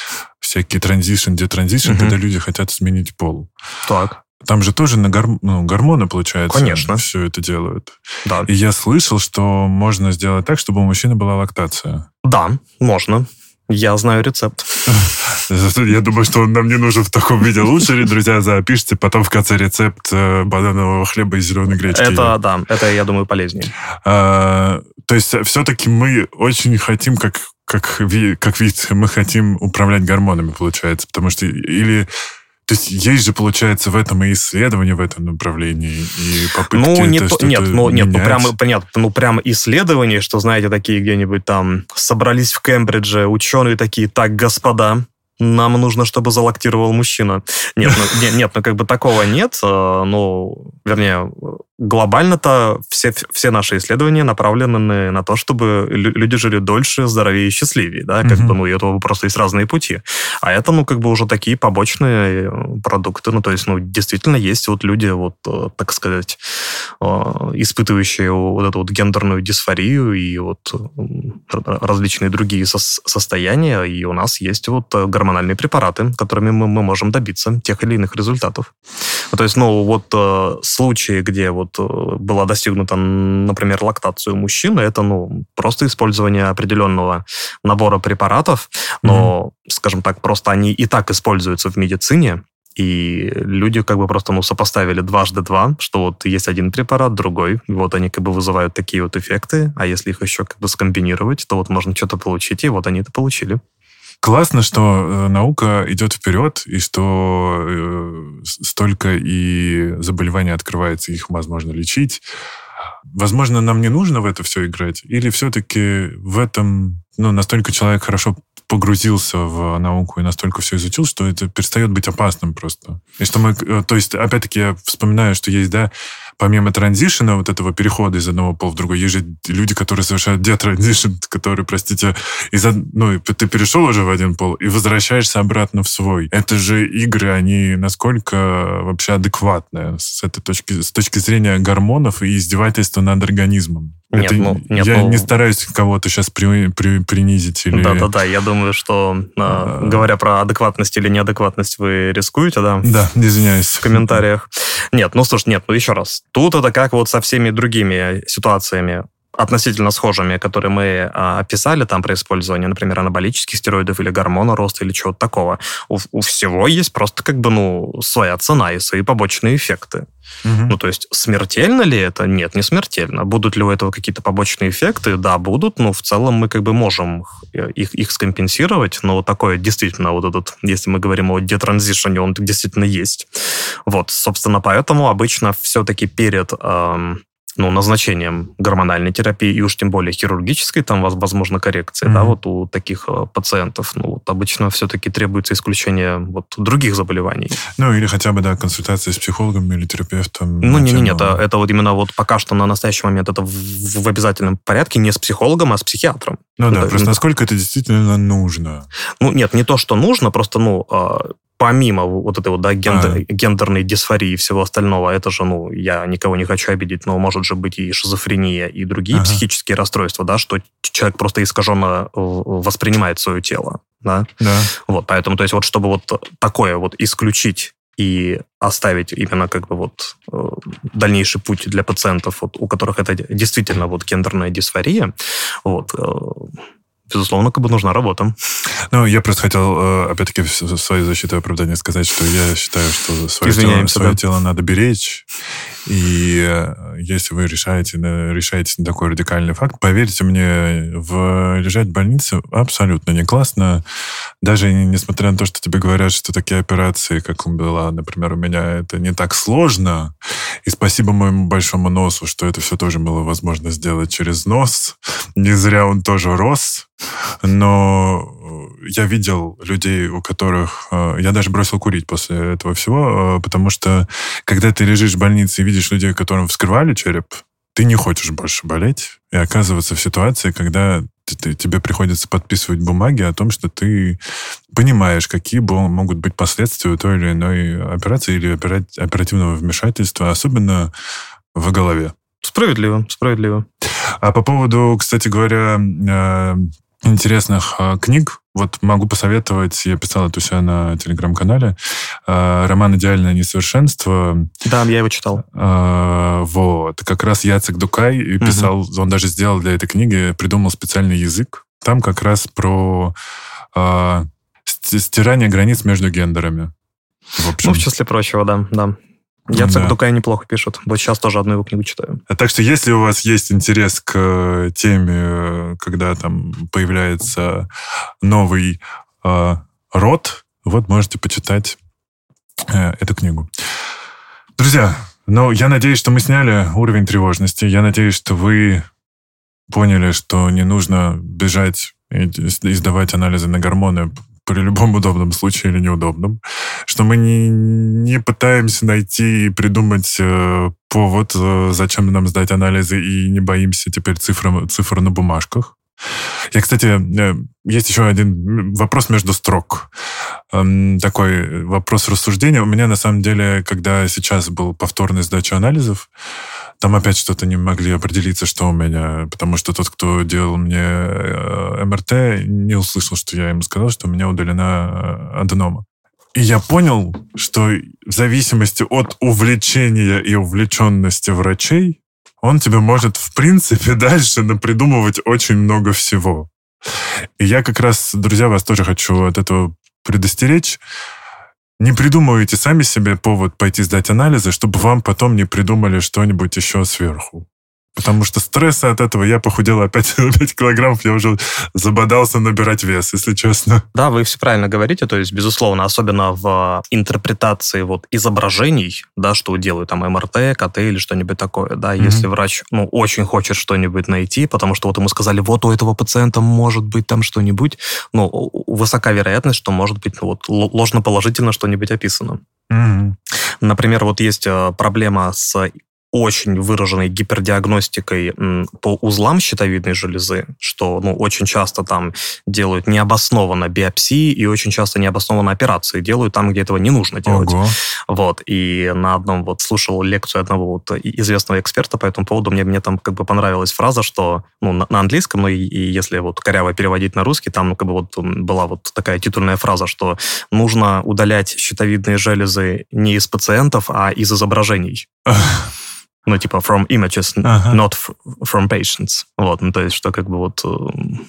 Speaker 2: всякие транзишн, детранзишн, угу. когда люди хотят сменить пол.
Speaker 1: Так.
Speaker 2: Там же тоже на гор... ну, гормоны, получается,
Speaker 1: Конечно.
Speaker 2: все это делают.
Speaker 1: Да.
Speaker 2: И я слышал, что можно сделать так, чтобы у мужчины была лактация.
Speaker 1: Да, можно. Я знаю рецепт.
Speaker 2: Я думаю, что он нам не нужен в таком виде. Лучше, друзья, запишите потом в конце рецепт э, бананового хлеба и зеленой гречки.
Speaker 1: Это, да, это, я думаю, полезнее.
Speaker 2: А, то есть все-таки мы очень хотим, как, как, как вид, мы хотим управлять гормонами, получается. Потому что или то есть есть же, получается, в этом и исследование в этом направлении, и попытки
Speaker 1: ну, не то, Нет, ну, нет, ну, прямо, понятно, ну, прямо исследования, что, знаете, такие где-нибудь там собрались в Кембридже ученые такие, так, господа, нам нужно, чтобы залактировал мужчина. Нет, ну, нет, нет, ну как бы такого нет. Ну, вернее, глобально-то все, все наши исследования направлены на то, чтобы люди жили дольше, здоровее и счастливее, да, как mm-hmm. бы, ну, и этого просто есть разные пути. А это, ну, как бы уже такие побочные э, продукты, ну, то есть, ну, действительно есть вот люди, вот, э, так сказать, испытывающие вот эту вот гендерную дисфорию и вот различные другие со- состояния, и у нас есть вот гормональные препараты, которыми мы, мы можем добиться тех или иных результатов. То есть, ну, вот случаи, где вот э, была достигнута, например, лактация у мужчины, это, ну, просто использование определенного набора препаратов, но, mm-hmm. скажем так, просто они и так используются в медицине, и люди как бы просто ну, сопоставили дважды два, что вот есть один препарат, другой, и вот они как бы вызывают такие вот эффекты, а если их еще как бы скомбинировать, то вот можно что-то получить, и вот они это получили.
Speaker 2: Классно, что э, наука идет вперед, и что э, столько и заболеваний открывается, их возможно лечить. Возможно, нам не нужно в это все играть, или все-таки в этом ну, настолько человек хорошо погрузился в науку и настолько все изучил, что это перестает быть опасным просто. И что мы, э, то есть, опять-таки, я вспоминаю, что есть, да, помимо транзишена, вот этого перехода из одного пола в другой, есть же люди, которые совершают детранзишн, которые, простите, из, ну, ты перешел уже в один пол и возвращаешься обратно в свой. Это же игры, они насколько вообще адекватные с этой точки, с точки зрения гормонов и издевательства над организмом.
Speaker 1: Нет, это, ну, нет,
Speaker 2: я
Speaker 1: ну...
Speaker 2: не стараюсь кого-то сейчас при, при, принизить или...
Speaker 1: Да-да-да, я думаю, что, а, говоря про адекватность или неадекватность, вы рискуете, да?
Speaker 2: Да, извиняюсь.
Speaker 1: В комментариях. Нет, ну, слушай, нет, ну, еще раз. Тут это как вот со всеми другими ситуациями относительно схожими, которые мы а, описали там при использовании, например, анаболических стероидов или гормона роста или чего-то такого. У, у всего есть просто как бы, ну, своя цена и свои побочные эффекты. Угу. Ну, то есть, смертельно ли это? Нет, не смертельно. Будут ли у этого какие-то побочные эффекты? Да, будут, но в целом мы как бы можем их, их скомпенсировать, но такое действительно вот этот, если мы говорим о детранзишене, он действительно есть. Вот, собственно, поэтому обычно все-таки перед эм, ну, назначением гормональной терапии, и уж тем более хирургической, там возможно коррекция, mm-hmm. да, вот у таких э, пациентов. Ну, вот обычно все-таки требуется исключение вот других заболеваний.
Speaker 2: Ну, или хотя бы, да, консультация с психологом или терапевтом.
Speaker 1: Ну, не, не, не, это, это вот именно вот пока что на настоящий момент это в, в обязательном порядке не с психологом, а с психиатром.
Speaker 2: Ну
Speaker 1: это,
Speaker 2: да, просто насколько это действительно нужно?
Speaker 1: Ну, нет, не то, что нужно, просто, ну, а, помимо вот этой вот, да, гендер, а. гендерной дисфории и всего остального, это же, ну, я никого не хочу обидеть, но может же быть и шизофрения, и другие ага. психические расстройства, да, что человек просто искаженно э, воспринимает свое тело, да.
Speaker 2: да.
Speaker 1: Вот, поэтому, то есть вот чтобы вот такое вот исключить и оставить именно как бы вот э, дальнейший путь для пациентов, вот, у которых это действительно вот гендерная дисфория, вот, э, безусловно, как бы нужна работа.
Speaker 2: Ну, я просто хотел, э, опять-таки, в свою защиту и оправдание сказать, что я считаю, что свое, тело, свое да. тело надо беречь, и э, если вы решаете, решаетесь на такой радикальный факт, поверьте мне, в лежать в больнице абсолютно не классно. Даже несмотря на то, что тебе говорят, что такие операции, как была, например, у меня, это не так сложно. И спасибо моему большому носу, что это все тоже было возможно сделать через нос. Не зря он тоже рос. Но я видел людей, у которых... Э, я даже бросил курить после этого всего, э, потому что когда ты лежишь в больнице и видишь людей, которым вскрывали череп, ты не хочешь больше болеть и оказываться в ситуации, когда ты, ты, тебе приходится подписывать бумаги о том, что ты понимаешь, какие могут быть последствия у той или иной операции или оперативного вмешательства, особенно в голове.
Speaker 1: Справедливо, справедливо.
Speaker 2: А по поводу, кстати говоря, э, интересных э, книг. Вот могу посоветовать, я писал это у себя на телеграм-канале, э, роман «Идеальное несовершенство».
Speaker 1: Да, я его читал.
Speaker 2: Э, вот. Как раз Яцек Дукай писал, угу. он даже сделал для этой книги, придумал специальный язык. Там как раз про э, стирание границ между гендерами.
Speaker 1: В общем. Ну, в числе прочего, да, да. Яцек да. Дукай неплохо пишет. Вот сейчас тоже одну его книгу читаю.
Speaker 2: А так что, если у вас есть интерес к э, теме, когда там появляется новый э, род, вот можете почитать э, эту книгу. Друзья, ну, я надеюсь, что мы сняли уровень тревожности. Я надеюсь, что вы поняли, что не нужно бежать и сдавать анализы на гормоны при любом удобном случае или неудобном, что мы не, не пытаемся найти и придумать э, повод, э, зачем нам сдать анализы, и не боимся теперь цифр, цифр на бумажках. Я, кстати, э, есть еще один вопрос между строк. Эм, такой вопрос рассуждения. У меня, на самом деле, когда сейчас был повторный сдача анализов, там опять что-то не могли определиться, что у меня, потому что тот, кто делал мне э, МРТ, не услышал, что я ему сказал, что у меня удалена э, аденома. И я понял, что в зависимости от увлечения и увлеченности врачей, он тебе может, в принципе, дальше напридумывать очень много всего. И я как раз, друзья, вас тоже хочу от этого предостеречь. Не придумывайте сами себе повод пойти сдать анализы, чтобы вам потом не придумали что-нибудь еще сверху. Потому что стресса от этого я похудел опять на 5 килограммов, я уже забодался набирать вес, если честно.
Speaker 1: Да, вы все правильно говорите, то есть, безусловно, особенно в интерпретации вот изображений, да, что делают там МРТ, КТ или что-нибудь такое, да, mm-hmm. если врач, ну, очень хочет что-нибудь найти, потому что вот ему сказали, вот у этого пациента может быть там что-нибудь, ну, высока вероятность, что может быть ну, вот ложно-положительно что-нибудь описано. Mm-hmm. Например, вот есть э, проблема с очень выраженной гипердиагностикой по узлам щитовидной железы, что ну, очень часто там делают необоснованно биопсии и очень часто необоснованно операции делают там, где этого не нужно делать. Ого. Вот. И на одном вот слушал лекцию одного вот известного эксперта по этому поводу, мне, мне там как бы понравилась фраза, что ну, на, на английском, ну и, и если вот коряво переводить на русский, там ну, как бы вот была вот такая титульная фраза, что нужно удалять щитовидные железы не из пациентов, а из изображений. ну, типа, from images, ага. not from patients. Вот, ну, то есть, что как бы вот...
Speaker 2: Э,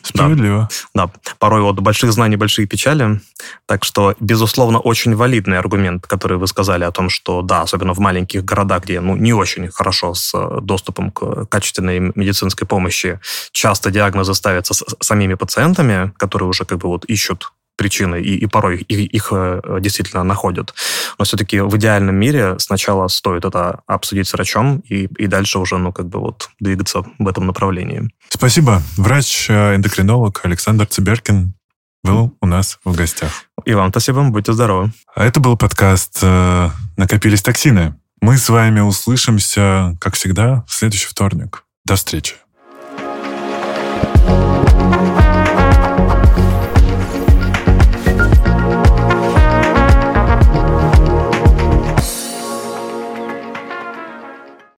Speaker 2: Справедливо.
Speaker 1: Да, да, порой вот больших знаний, большие печали. Так что, безусловно, очень валидный аргумент, который вы сказали о том, что, да, особенно в маленьких городах, где, ну, не очень хорошо с э, доступом к качественной медицинской помощи, часто диагнозы ставятся с самими пациентами, которые уже как бы вот ищут причины, и, и порой их, их э, действительно находят. Но все-таки в идеальном мире сначала стоит это обсудить с врачом и, и дальше уже, ну, как бы вот двигаться в этом направлении.
Speaker 2: Спасибо. Врач-эндокринолог э, Александр Циберкин был у нас в гостях.
Speaker 1: И вам спасибо, будьте здоровы.
Speaker 2: А это был подкаст э, «Накопились токсины». Мы с вами услышимся, как всегда, в следующий вторник. До встречи. thank you